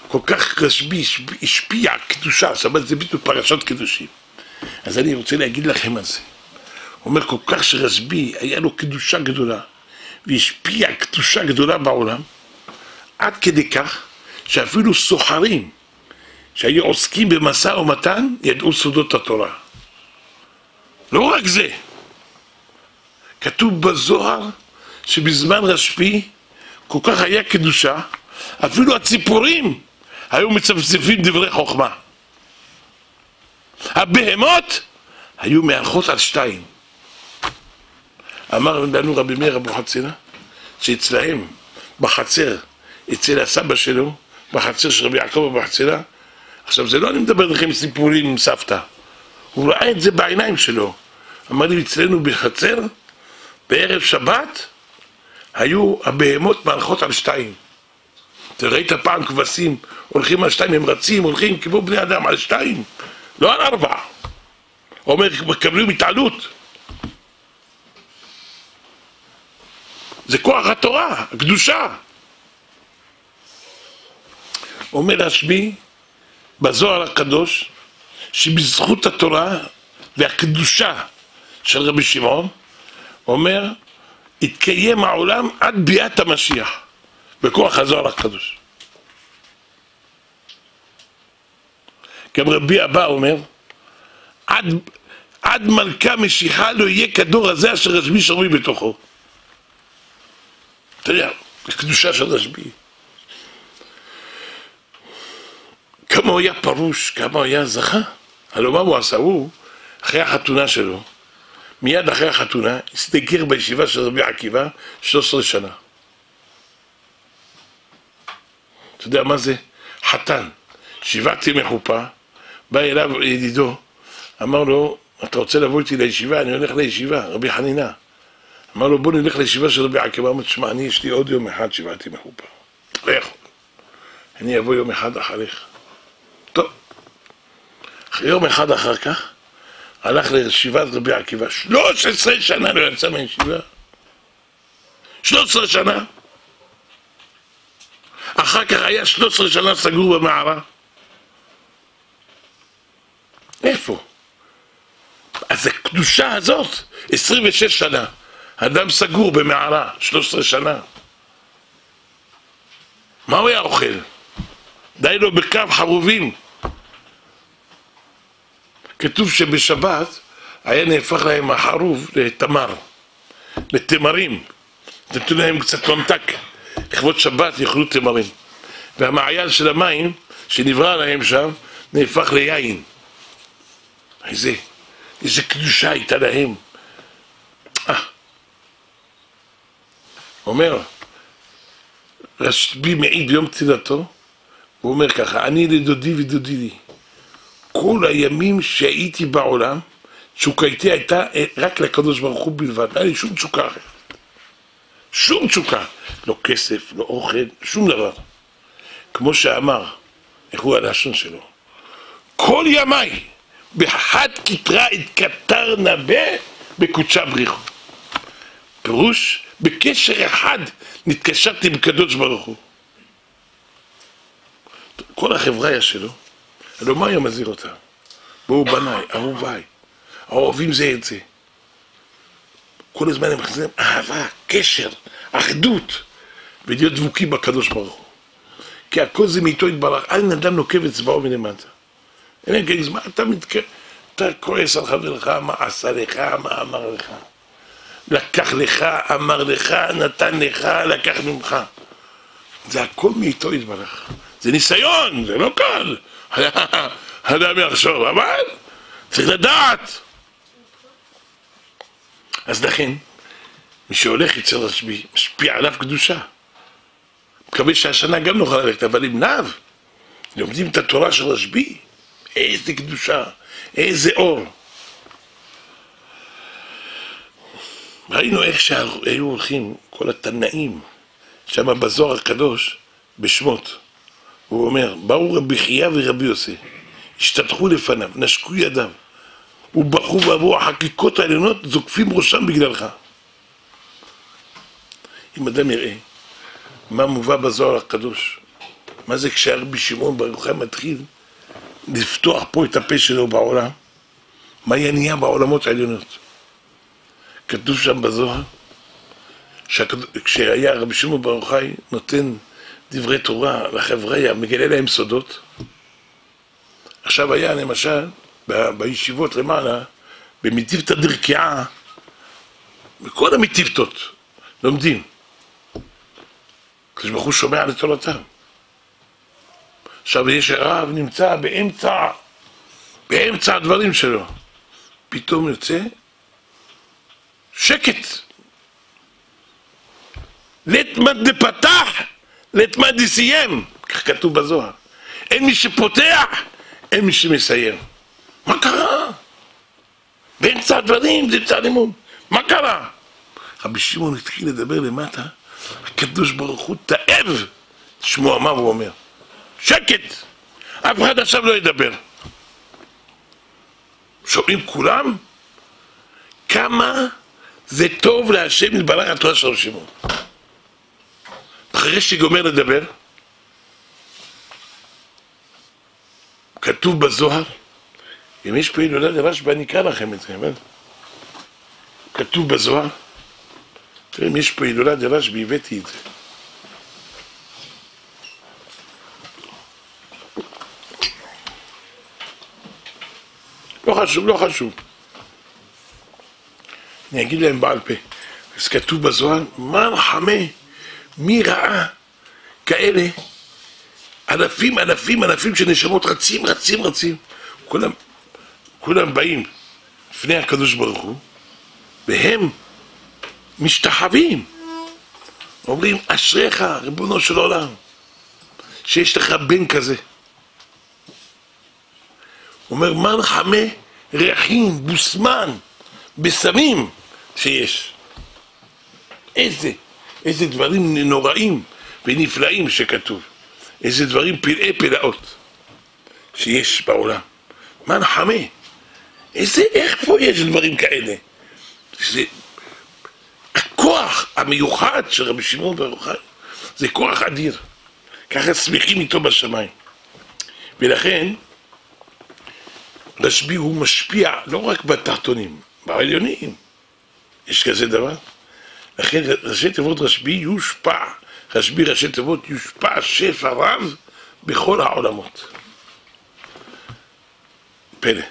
Speaker 1: כל כך רשב"י השפיע קדושה, זאת אומרת זה בדיוק פרשות קדושים. אז אני רוצה להגיד לכם על זה. הוא אומר כל כך שרשב"י היה לו קדושה גדולה, והשפיע קדושה גדולה בעולם, עד כדי כך שאפילו סוחרים שהיו עוסקים במשא ומתן ידעו סודות התורה. לא רק זה, כתוב בזוהר שבזמן רשפי כל כך היה קדושה, אפילו הציפורים היו מצפצפים דברי חוכמה. הבהמות היו מארחות על שתיים. אמר לנו רבי מאיר אבוחצירא, שאצלהם, בחצר, אצל הסבא שלו, בחצר של רבי יעקב אבוחצירא, עכשיו זה לא אני מדבר לכם סיפורים עם סבתא, הוא ראה את זה בעיניים שלו. אמר לי, אצלנו בחצר, בערב שבת, היו הבהמות מארחות על שתיים. אתה ראית פעם כבשים הולכים על שתיים, הם רצים, הולכים כמו בני אדם על שתיים, לא על ארבע. אומר, מקבלים התעלות. זה כוח התורה, הקדושה. אומר רשב"י בזוהר הקדוש, שבזכות התורה והקדושה של רבי שמעון, אומר, יתקיים העולם עד ביאת המשיח, בכוח הזוהר הקדוש. גם רבי אבא אומר, עד, עד מלכה משיחה לא יהיה כדור הזה אשר רשב"י שרוי בתוכו. אתה יודע, הקדושה של רשב"י. כמה הוא היה פרוש, כמה הוא היה זכה. הלוא מה הוא עשה? הוא, אחרי החתונה שלו, מיד אחרי החתונה, הסתגר בישיבה של רבי עקיבא 13 שנה. אתה יודע מה זה? חתן, שבעת ימי חופה, בא אליו ידידו, אמר לו, אתה רוצה לבוא איתי לישיבה? אני הולך לישיבה, רבי חנינה. אמר לו, בוא נלך לישיבה של רבי עקיבא. אמר, תשמע, אני יש לי עוד יום אחד שבעת ימי חופה. לא יכול. אני אבוא יום אחד אחריך. יום אחד אחר כך, הלך לישיבת רבי עקיבא. 13 שנה לא יצא מהישיבה. 13 שנה. אחר כך היה 13 שנה סגור במערה. איפה? אז הקדושה הזאת, 26 שנה. אדם סגור במערה, 13 שנה. מה הוא היה אוכל? די לו בקו חרובים. כתוב שבשבת היה נהפך להם החרוב לתמר, לתמרים. נתנו להם קצת ממתק. לכבוד שבת יאכלו תמרים. והמעיין של המים שנברא להם שם נהפך ליין. איזה, איזה קדושה הייתה להם. אה. אומר, רשב"י מעיד ביום פתילתו, הוא אומר ככה, אני לדודי ודודי לי. כל הימים שהייתי בעולם, תשוקתי הייתה רק לקדוש ברוך הוא בלבד, לא היה לי שום תשוקה אחרת. שום תשוקה. לא כסף, לא אוכל, שום דבר. כמו שאמר, איך הוא הלשון שלו? כל ימיי, בחד כתרה התכתר נבא בקודשה בריחו. פירוש, בקשר אחד נתקשרתי בקדוש ברוך הוא. כל החבריה שלו, הלוא מה היה מזהיר אותה? בואו בניי, אהוביי, אוהבים זה את זה. כל הזמן הם מחזירים אהבה, קשר, אחדות, ולהיות דבוקים בקדוש ברוך הוא. כי הכל זה מאיתו יתברך, אין אדם נוקב אצבעו מלמטה. אין לי זמן, אתה. אתה כועס על חברך, מה עשה לך, מה אמר לך. לקח לך, אמר לך, נתן לך, לקח ממך. זה הכל מאיתו יתברך. זה ניסיון, זה לא קל. אדם יחשוב, אבל צריך לדעת. אז לכן, מי שהולך אצל רשב"י, משפיע עליו קדושה. מקווה שהשנה גם נוכל ללכת, אבל עם לאו, לומדים את התורה של רשב"י, איזה קדושה, איזה אור. ראינו איך שהיו הולכים כל התנאים שם בזוהר הקדוש בשמות. הוא אומר, באו רבי חייא ורבי יוסי, השתטחו לפניו, נשקו ידיו, ובכו ועברו החקיקות העליונות, זוקפים ראשם בגללך. אם אדם יראה מה מובא בזוהר הקדוש, מה זה כשהרבי שמעון בר יוחאי מתחיל לפתוח פה את הפה שלו בעולם, מה יהיה נהיה בעולמות העליונות. כתוב שם בזוהר, כשהיה רבי שמעון בר יוחאי נותן דברי תורה לחבריה, מגלה להם סודות. עכשיו היה למשל ב- בישיבות למעלה, במטיבתא דרכאה, בכל המטיבתות לומדים. הקדוש ברוך הוא שומע לתורתם. עכשיו יש רב נמצא באמצע, באמצע הדברים שלו. פתאום יוצא שקט. לית דפתח, לית דסיים, כך כתוב בזוהר. אין מי שפותח, אין מי שמסיים. מה קרה? באמצע הדברים, באמצע הלימוד. מה קרה? רבי שמעון התחיל לדבר למטה, הקדוש ברוך הוא תאב שמוע מה הוא אומר. שקט! אף אחד עכשיו לא ידבר. שומעים כולם? כמה זה טוב להשם יתברך התורה של רבי שמעון. אחרי שגומר לדבר, כתוב בזוהר, אם יש פה הילולה לרשב"י, אני אקרא לכם את זה, אבל... כתוב בזוהר, תראה, אם יש פה הילולה לרשב"י, הבאתי את זה. לא חשוב, לא חשוב. אני אגיד להם בעל פה. אז כתוב בזוהר, מה נחמה, מי ראה כאלה אלפים, אלפים, אלפים של נשמות רצים, רצים, רצים. כולם, כולם באים לפני הקדוש ברוך הוא, והם משתחווים. אומרים, אשריך, ריבונו של עולם, שיש לך בן כזה. אומר, מן חמה ריחין, בוסמן, בשמים שיש. איזה, איזה דברים נוראים ונפלאים שכתוב. איזה דברים פלאי פלאות שיש בעולם. מן חמה. איזה, איפה יש דברים כאלה? זה הכוח המיוחד של רבי שמעון בר יוחאי, זה כוח אדיר. ככה שמחים איתו בשמיים. ולכן, רשב"י הוא משפיע לא רק בתחתונים, בעליונים. יש כזה דבר? לכן ראשי תיבות רשב"י יושפע, רשב"י ראשי תיבות יושפע שפע רב בכל העולמות. פלא.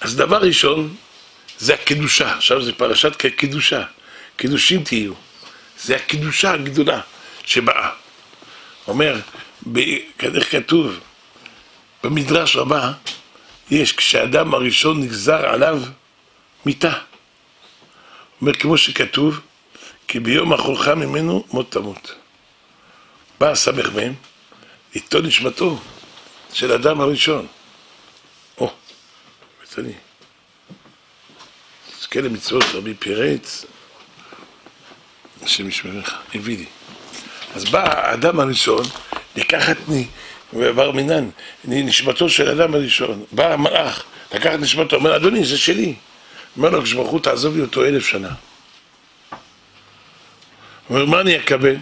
Speaker 1: אז דבר ראשון זה הקדושה, עכשיו זה פרשת קדושה, קידושים תהיו, זה הקדושה הגדולה שבאה. אומר, איך כתוב במדרש רבה, יש כשאדם הראשון נגזר עליו מיתה. אומר כמו שכתוב, כי ביום אכולך ממנו מות תמות. בא הסמך מהם, איתו נשמתו של אדם הראשון. או, ותני. תזכה למצוות רבי פרץ, השם ישמרך, הביא לי. אז בא האדם הראשון לקחת ובר מינן, נשמתו של אדם הראשון. בא המלאך, לקח נשמתו, אומר, אדוני, זה שלי. אומר לו, הקדוש ברוך הוא, תעזוב לי אותו אלף שנה. הוא אומר, מה אני אקבל?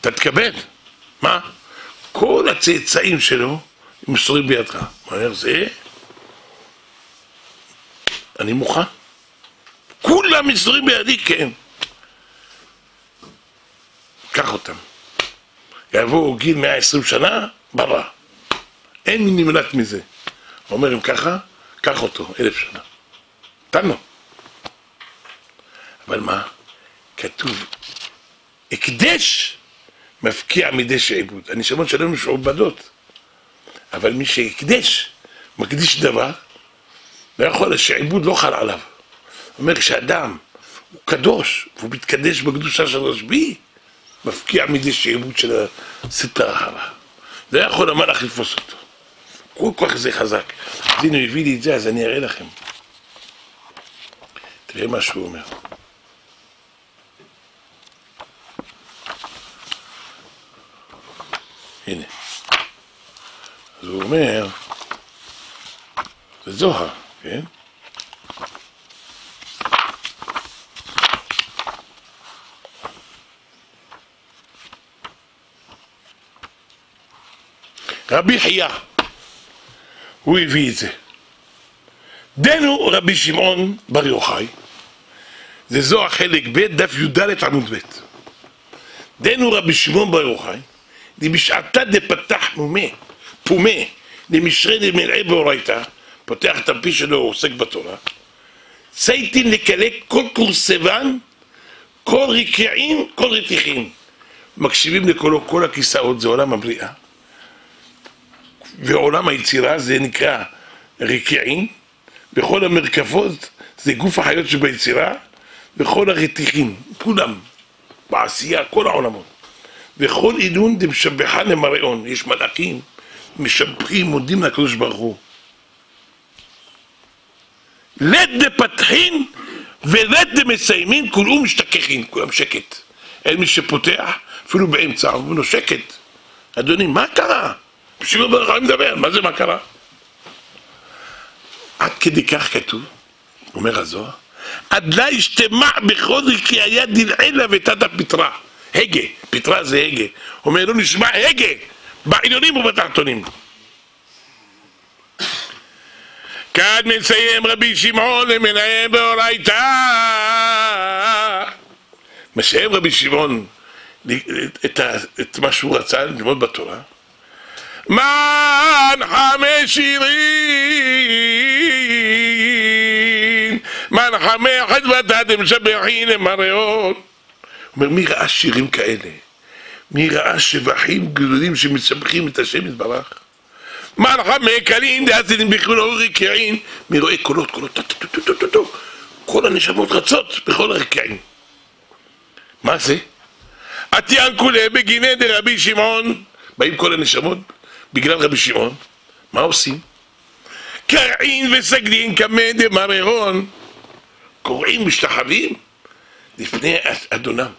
Speaker 1: אתה תקבל. מה? כל הצאצאים שלו מסורים בידך. הוא אומר, זה... אני מוכן. כולם מסורים בידי, כן. קח אותם. יעבור גיל 120 שנה, ברא. אין נמלט מזה. הוא אומר, אם ככה, קח אותו, אלף שנה. לו. אבל מה? כתוב, הקדש מפקיע מדי שעבוד. הנשמות שלנו משועבדות, אבל מי שהקדש, מקדיש דבר, לא יכול, שעבוד לא חל עליו. אומר, כשאדם הוא קדוש, והוא מתקדש בקדושה של רשב"י, מפקיע מדי שעבוד של הסטרה הרע. לא יכול המלאך לתפוס אותו. כל כך זה חזק. אז הנה הוא הביא לי את זה, אז אני אראה לכם. תראה מה שהוא אומר. הנה. אז הוא אומר, זה זוהר, כן? רבי חייא, הוא הביא את זה. דנו רבי שמעון בר יוחאי, זה זוהר חלק ב', דף י"ד עמוד ב'. דנו רבי שמעון בר יוחאי, דבשעתה דפתח מומה, פומה, למשרי דמלאי באורייתא, פותח את הפי שלו, עוסק בתורה, צייתין לקלק כל קורסבן, כל רקיעים, כל רתיחים. מקשיבים לקולו כל הכיסאות, זה עולם הבריאה. ועולם היצירה זה נקרא רקיעים, וכל המרכבות זה גוף החיות שביצירה, וכל הרתיחים, כולם, בעשייה, כל העולמות. וכל עידון דמשבחה למראון, יש מלאכים, משבחים, מודים לקדוש ברוך הוא. לד דפתחין ולד דמסיימין, כולו משתכחין, כולם שקט. אין מי שפותח, אפילו באמצע, אומרים לו שקט. אדוני, מה קרה? בשביל אני מדבר, מה זה מה קרה? עד כדי כך כתוב, אומר הזוהר, עד לה ישתמע בכל כי היה דלעילה ותת פתרה. הגה, פתרה זה הגה. אומר לא נשמע הגה, בעליונים ובתחתונים. כאן מסיים רבי שמעון למנהל באורייתא. מסיים רבי שמעון את, את מה שהוא רצה ללמוד בתורה. מאן חמי שירין, מאן חמי חדוותא דמשבחין למאריהון. אומר, מי ראה שירים כאלה? מי ראה שבחים גדולים שמשבחים את השם יתברך? מאן חמי קלין דרהטין בכולהו רקיעין. מי רואה קולות, קולות, טו טו טו טו טו טו כל הנשמות רצות בכל הרקיעים. מה זה? עטיין כולי בגיני דרבי שמעון. באים כל הנשמות בגלל רבי שמעון, מה עושים? קרעין וסגדין קמא דמררון, קוראים משתחווים לפני אדונם.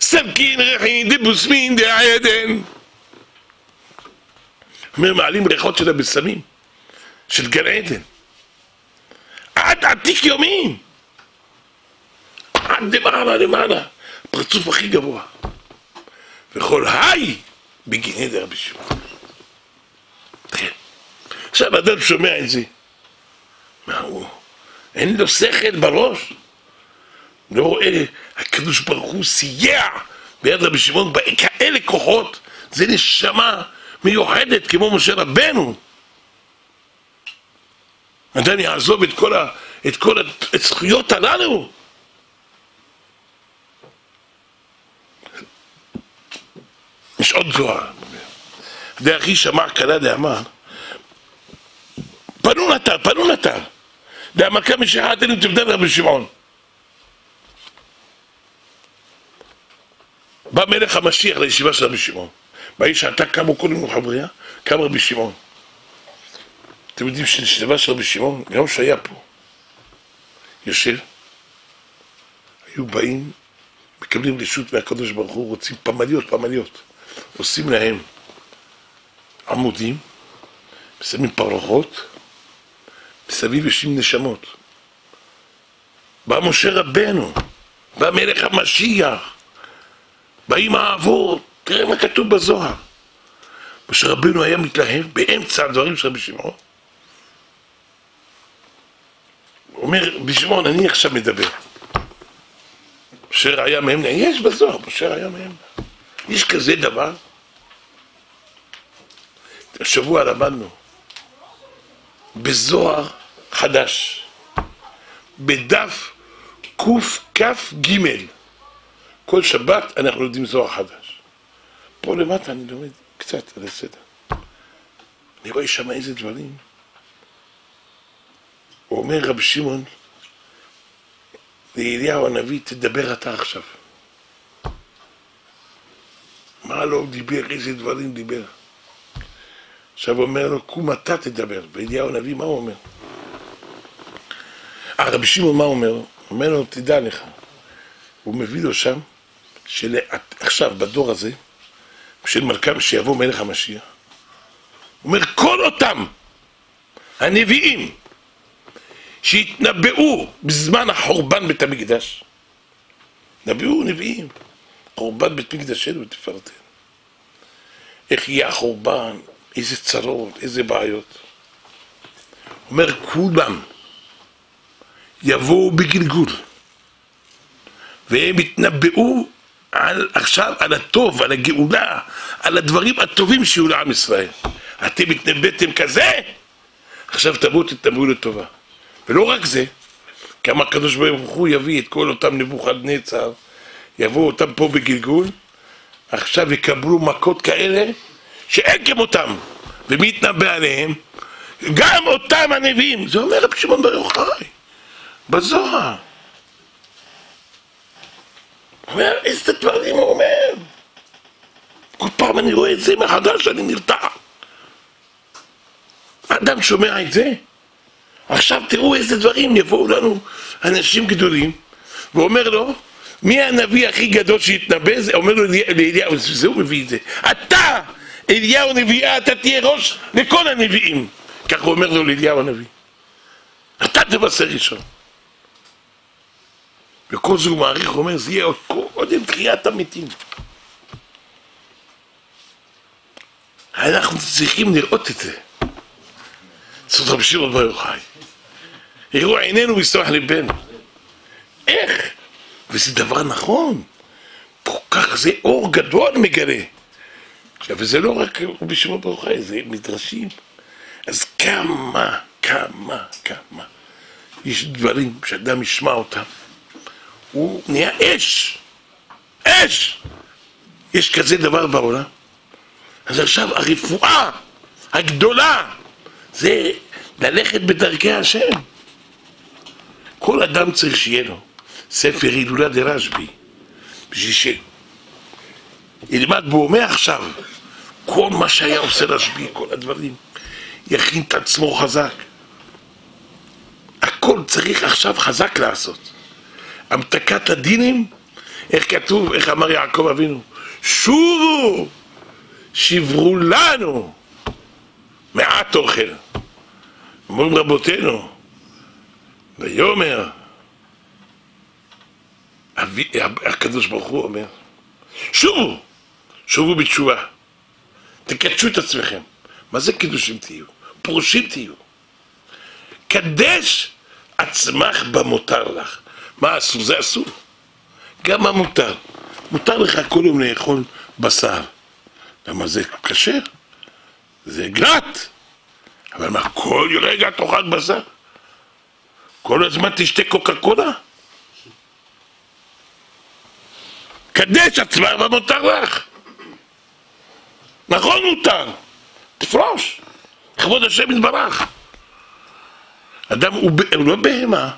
Speaker 1: סבקין ריחין דבוסמין דעדן. אומר, מעלים ריחות של הבשמים, של גן עדן. עד עתיק יומין. עד למעלה למעלה. הפרצוף הכי גבוה. וכל היי בגיני דרבי שמעון. עכשיו אדם שומע את זה, מה הוא? אין לו שכל בראש? לא רואה, הקדוש ברוך הוא סייע ביד רבי שמעון כאלה כוחות, זה נשמה מיוחדת כמו משה רבנו. אדם יעזוב את כל, ה, את כל הזכויות הללו. יש עוד זוהר. דרך איש אמר כלה דאמר פנו נתר, פנו נתר. דאמר כמה שחטאים תבדל רבי שמעון. בא מלך המשיח לישיבה של רבי שמעון. באיש שעתה קמו קודם חבריה, קם רבי שמעון. אתם יודעים שלישיבה של רבי שמעון, גם שהיה פה, יושב, היו באים, מקבלים רשות מהקדוש ברוך הוא, רוצים פמליות, פמליות. עושים להם עמודים, שמים פרוחות, מסביב יושבים נשמות. בא משה רבנו, בא מלך המשיח, באים האבות, תראה מה כתוב בזוהר. משה רבנו היה מתלהב באמצע הדברים של רבי שמעון. הוא אומר, רבי שמעון, אני עכשיו מדבר. משה ראיה מהם, יש בזוהר, משה ראיה מהם. יש כזה דבר? השבוע למדנו בזוהר חדש, בדף קכ"ג. כל שבת אנחנו לומדים זוהר חדש. פה למטה אני לומד קצת על הסדר. אני רואה שם איזה דברים. הוא אומר רבי שמעון לאליהו הנביא, תדבר אתה עכשיו. מה לא דיבר, איזה דברים דיבר. עכשיו אומר לו, קום אתה תדבר. ואליהו הנביא, מה הוא אומר? אה, רבי שמעון מה הוא אומר? הוא אומר לו, תדע לך. הוא מביא לו שם, שעכשיו, בדור הזה, של מלכם, שיבוא מלך המשיח, הוא אומר, כל אותם הנביאים שהתנבאו בזמן החורבן בית המקדש, נביאו נביאים, חורבן בית מקדשנו ותפארתנו. איך יהיה החורבן, איזה צרות, איזה בעיות. אומר, כולם יבואו בגלגול, והם יתנבאו על, עכשיו על הטוב, על הגאולה, על הדברים הטובים שיהיו לעם ישראל. אתם התנבאתם כזה, עכשיו תבואו תתנבאו לטובה. ולא רק זה, כמה הקדוש ברוך הוא יביא את כל אותם נבוכדנצר, יבואו אותם פה בגלגול, עכשיו יקבלו מכות כאלה שאין כמותם. ומי יתנבא עליהם? גם אותם הנביאים. זה אומר רבי שמעון בר יוחאי, בזוהר. אומר, איזה דברים הוא אומר. כל פעם אני רואה את זה מחדש, אני נרתע. אדם שומע את זה, עכשיו תראו איזה דברים יבואו לנו אנשים גדולים, ואומר לו, מי הנביא הכי גדול שהתנבא? אומר לו לאליהו, זה הוא מביא את זה. אתה, אליהו נביאה, אתה תהיה ראש לכל הנביאים. כך הוא אומר לו לאליהו הנביא. אתה תבשר ראשון. וכל זה הוא מעריך, הוא אומר, זה יהיה עוד קודם תחיית המתים. אנחנו צריכים לראות את זה. זאת רבי שמעון בר יוחאי. יראו עינינו ויסתוח ליבנו. איך? וזה דבר נכון. כל כך זה אור גדול מגלה. עכשיו, וזה לא רק רבי שמעון בר יוחאי, זה מדרשים. אז כמה, כמה, כמה. יש דברים שאדם ישמע אותם. הוא נהיה אש. אש! יש כזה דבר בעולם. אז עכשיו הרפואה הגדולה זה ללכת בדרכי השם. כל אדם צריך שיהיה לו ספר הילולה דרשב"י, בשביל שילמד בו מעכשיו כל מה שהיה עושה רשב"י, כל הדברים, יכין את עצמו חזק. הכל צריך עכשיו חזק לעשות. המתקת הדינים, איך כתוב, איך אמר יעקב אבינו, שובו, שברו לנו מעט אוכל. אומרים רבותינו, ויאמר, הקדוש ברוך הוא אומר, שובו, שובו בתשובה, תקדשו את עצמכם. מה זה קידושים תהיו? פרושים תהיו. קדש עצמך במותר לך. מה אסור? זה אסור. גם מה מותר? מותר לך כל יום לאכול בשר. למה זה כשר? זה גלאט. אבל מה, כל רגע תאכל בשר? כל הזמן תשתה קוקה קולה? קדש עצמך ומותר לך. נכון מותר, תפרוש, לכבוד השם יתברך. אדם הוא, הוא לא בהמה,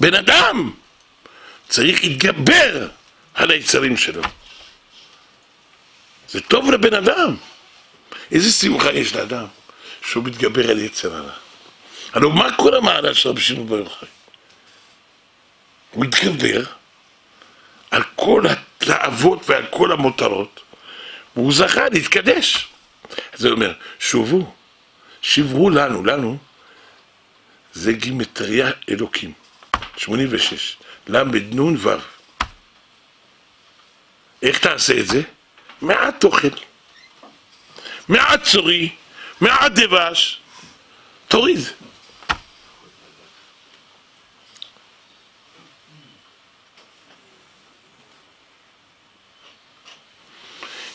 Speaker 1: בן אדם צריך להתגבר על היצרים שלו. זה טוב לבן אדם. איזה שמחה יש לאדם שהוא מתגבר על יצר הרע. הלוא מה כל המעלה של רבי שמעון בר יוחאי? הוא התגבר על כל התאוות ועל כל המותרות, והוא זכה להתקדש. זה אומר, שובו, שברו לנו, לנו, זה גימטריה אלוקים, 86, ל"נ ו'. איך תעשה את זה? מעט אוכל, מעט צורי, מעט דבש, תוריד.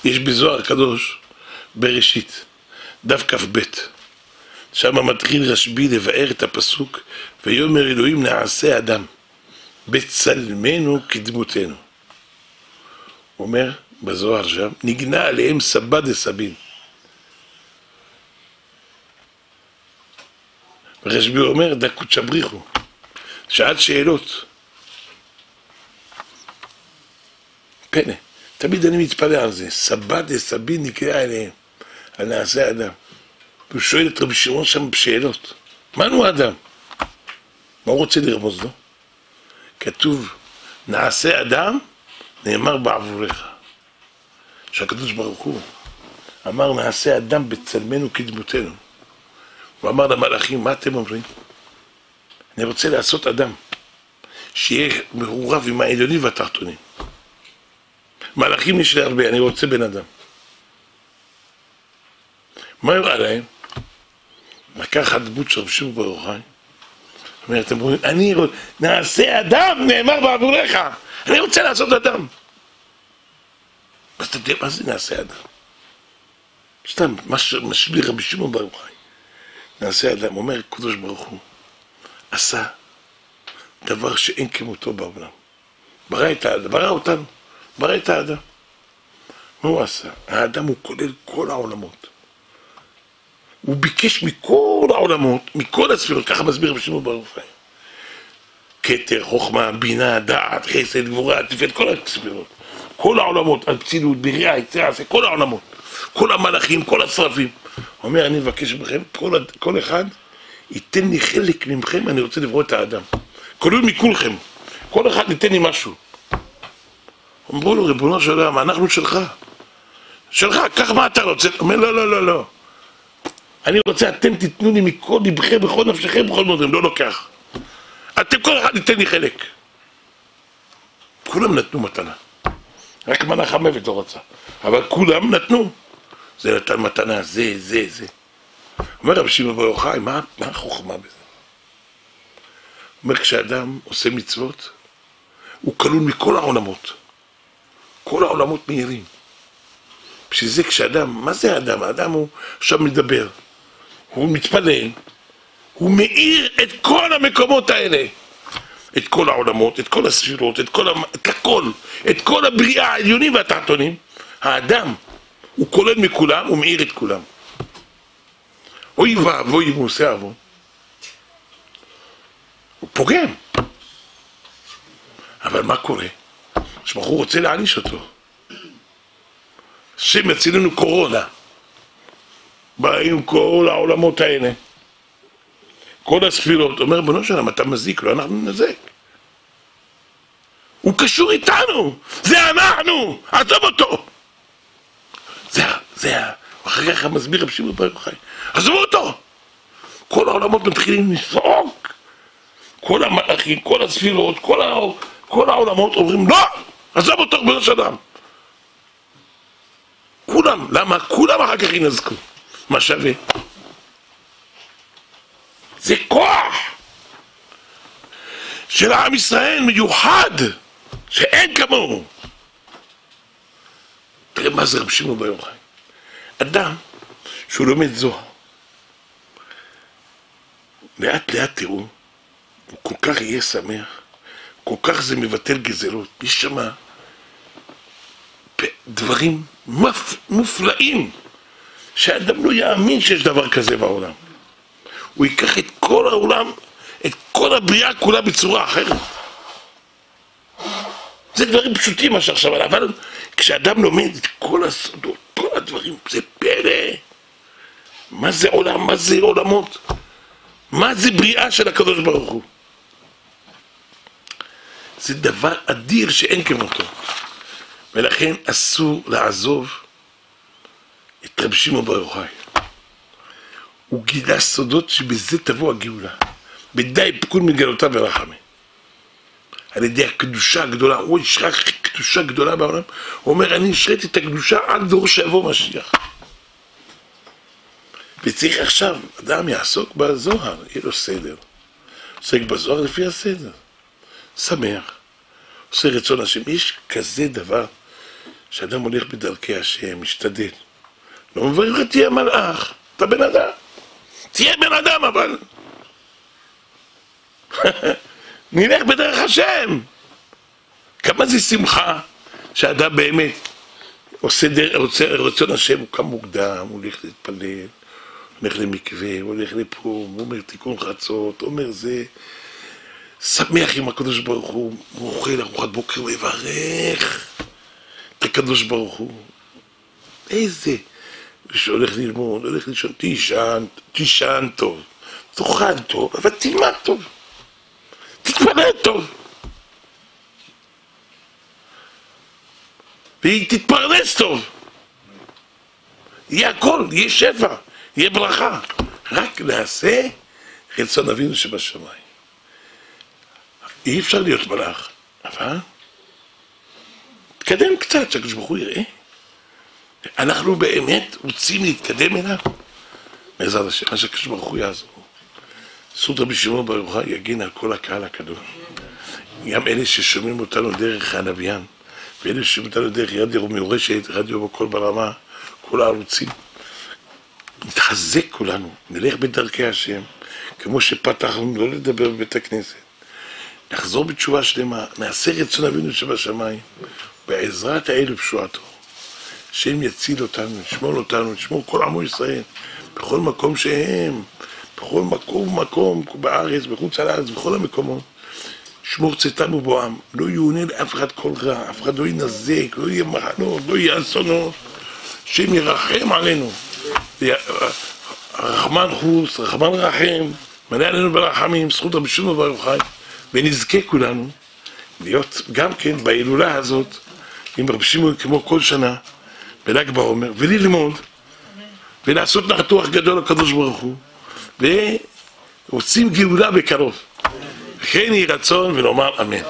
Speaker 1: יש בזוהר הקדוש, בראשית, דף כ"ב, שם מתחיל רשב"י לבאר את הפסוק ויאמר אלוהים נעשה אדם בצלמנו כדמותנו. הוא אומר בזוהר שם, נגנה עליהם סבא דסבין. ורשב"י אומר דקות שבריחו, שאל שאלות. פלא. תמיד אני מתפלא על זה, סבא דסבין נקרא אליהם, על נעשה אדם. והוא שואל את רבי שמעון שם בשאלות, מנו אדם? מה הוא רוצה לרמוז לו? כתוב, נעשה אדם, נאמר בעבורך. שהקדוש ברוך הוא אמר, נעשה אדם בצלמנו כדמותנו. הוא אמר למלאכים, מה אתם אומרים? אני רוצה לעשות אדם, שיהיה מעורב עם העליונים והתחתונים. מלאכים יש לי הרבה, אני רוצה בן אדם. מה הראה להם? לקח הדמות של רב שמעון בר יוחאי, אומר, אתם רואים, אני רוצה, נעשה אדם, נאמר בעבורך, אני רוצה לעשות אדם. אז אתה יודע מה זה נעשה אדם? סתם, מה שמשביר רבי שמעון בר יוחאי. נעשה אדם, אומר הקדוש ברוך הוא, עשה דבר שאין כמותו בעולם. ברא את האדם, ברא אותנו. ברא את האדם. מה הוא עשה? האדם הוא כולל כל העולמות. הוא ביקש מכל העולמות, מכל הספירות, ככה מסביר רבי שמעון ברוך הוא. כתר, חוכמה, בינה, דעת, חסד, גבורה, תפארת, כל הספירות. כל העולמות, על פצילות, בריאה, יצירה, כל העולמות. כל המלאכים, כל השרפים. הוא אומר, אני מבקש מכם, כל, כל אחד ייתן לי חלק ממכם, אני רוצה לברוא את האדם. כולל מכולכם. כל אחד ייתן לי משהו. אמרו לו, ריבונו של עולם, אנחנו שלך. שלך, קח מה אתה רוצה. אומר, לא, לא, לא, לא. אני רוצה, אתם תיתנו לי מכל לבכם, בכל נפשכם, בכל מודם, לא לוקח. אתם, כל אחד ייתן לי חלק. כולם נתנו מתנה. רק מנח המוות לא רצה. אבל כולם נתנו. זה נתן מתנה, זה, זה, זה. אומר רבי שמעון בר יוחאי, מה, מה החוכמה בזה? אומר, כשאדם עושה מצוות, הוא כלול מכל העולמות. כל העולמות מהירים. בשביל זה כשאדם, מה זה האדם? האדם הוא עכשיו מדבר, הוא מתפלל, הוא מאיר את כל המקומות האלה. את כל העולמות, את כל הספירות, את כל, המ... את הכל, את כל הבריאה העליונים והתחתונים. האדם, הוא כולל מכולם, הוא מאיר את כולם. אוי ואבוי אם הוא עושה עוון. הוא פוגם. אבל מה קורה? שבחור רוצה להעניש אותו. השם יציל לנו קורונה. באים כל העולמות האלה. כל הספירות. אומר, בנו שלם, אתה מזיק לו, אנחנו נזק. הוא קשור איתנו, זה אנחנו, עזוב אותו. זה, זה, אחר כך מסביר רב שמעון בר יוחאי, עזבו אותו. כל העולמות מתחילים לצעוק. כל המלאכים, כל הספירות, כל, ה... כל העולמות אומרים לא, עזוב אותו ריבונו של עולם. כולם, למה? כולם אחר כך ינזקו. מה שווה? זה כוח של עם ישראל מיוחד, שאין כמוהו. תראה מה זה רב שמעון בר יוחאי. אדם שהוא לומד זוהר, לאט לאט תראו, הוא כל כך יהיה שמח, כל כך זה מבטל גזרות. יש שמה דברים מופ, מופלאים, שאדם לא יאמין שיש דבר כזה בעולם. הוא ייקח את כל העולם, את כל הבריאה כולה בצורה אחרת. זה דברים פשוטים מה שעכשיו עליו, אבל כשאדם לומד את כל הסודות, כל הדברים, זה פלא. מה זה עולם, מה זה עולמות? מה זה בריאה של הקדוש ברוך הוא? זה דבר אדיר שאין כמותו. ולכן אסור לעזוב את רבי שמעון בר יוחאי. הוא גילה סודות שבזה תבוא הגאולה. בדי פקוד מגלותיו ורחמי. על ידי הקדושה הגדולה, הוא ישרח קדושה גדולה בעולם, הוא אומר, אני השריתי את הקדושה עד דור שיבוא משיח. וצריך עכשיו, אדם יעסוק בזוהר, יהיה לו סדר. עוסק בזוהר לפי הסדר. שמח, עושה רצון השם. יש כזה דבר שאדם הולך בדרכי השם, משתדל. לא מברך לך תהיה מלאך, אתה בן אדם. תהיה בן אדם אבל. נלך בדרך השם. כמה זה שמחה שאדם באמת עושה דרך, רוצה רצון השם, הוא קם מוקדם, הוא הולך להתפלל, הולך למקווה, הוא הולך לפה, הוא אומר תיקון חצות, אומר זה, שמח עם הקדוש ברוך הוא, הוא אוכל ארוחת בוקר, הוא יברך את הקדוש ברוך הוא. איזה, שהולך ללמוד, הולך לישון, תישן, תישן טוב, תאכל טוב, אבל תלמד טוב, תתפלל טוב. והיא תתפרנס טוב. יהיה הכל, יהיה שפע, יהיה ברכה. רק נעשה רצון אבינו שבשמיים. אי אפשר להיות מלאך, אבל תקדם קצת, שהקדוש ברוך הוא יראה. אנחנו באמת רוצים להתקדם אליו. בעזרת השם, מה שהקדוש ברוך הוא יעזור. זכות רבי שמעון בר יוחאי יגן על כל הקהל הקדוש. גם אלה ששומעים אותנו דרך הנביין, ואלה ששומעים אותנו דרך רדיו מיורשת, רדיו בקול ברמה, כל הערוצים. נתחזק כולנו, נלך בדרכי השם, כמו שפתחנו לא לדבר בבית הכנסת. נחזור בתשובה שלמה, נעשה רצון אבינו שבשמיים, בעזרת האל ופשועתו. השם יציל אותנו, ישמור אותנו, ישמור כל עמו ישראל, בכל מקום שהם, בכל מקום ומקום, בארץ, בחוץ על הארץ, בכל המקומות. שמור צאתם ובואם, לא יאונה לאף אחד כל רע, אף אחד לא ינזק, לא יהיה מחנות, לא יהיה אסונות, השם ירחם עלינו. רחמן חוס, רחמן רחם, מלא עלינו ברחמים, זכות רבי שמעון בר יוחאי, ונזכה כולנו להיות גם כן בהילולה הזאת עם רבי שמעון כמו כל שנה, בל"ג בעומר, וללמוד, ולעשות נחתוח גדול לקדוש ברוך הוא, ורוצים גאולה בקרוב. כן יהי רצון ונאמר אמן.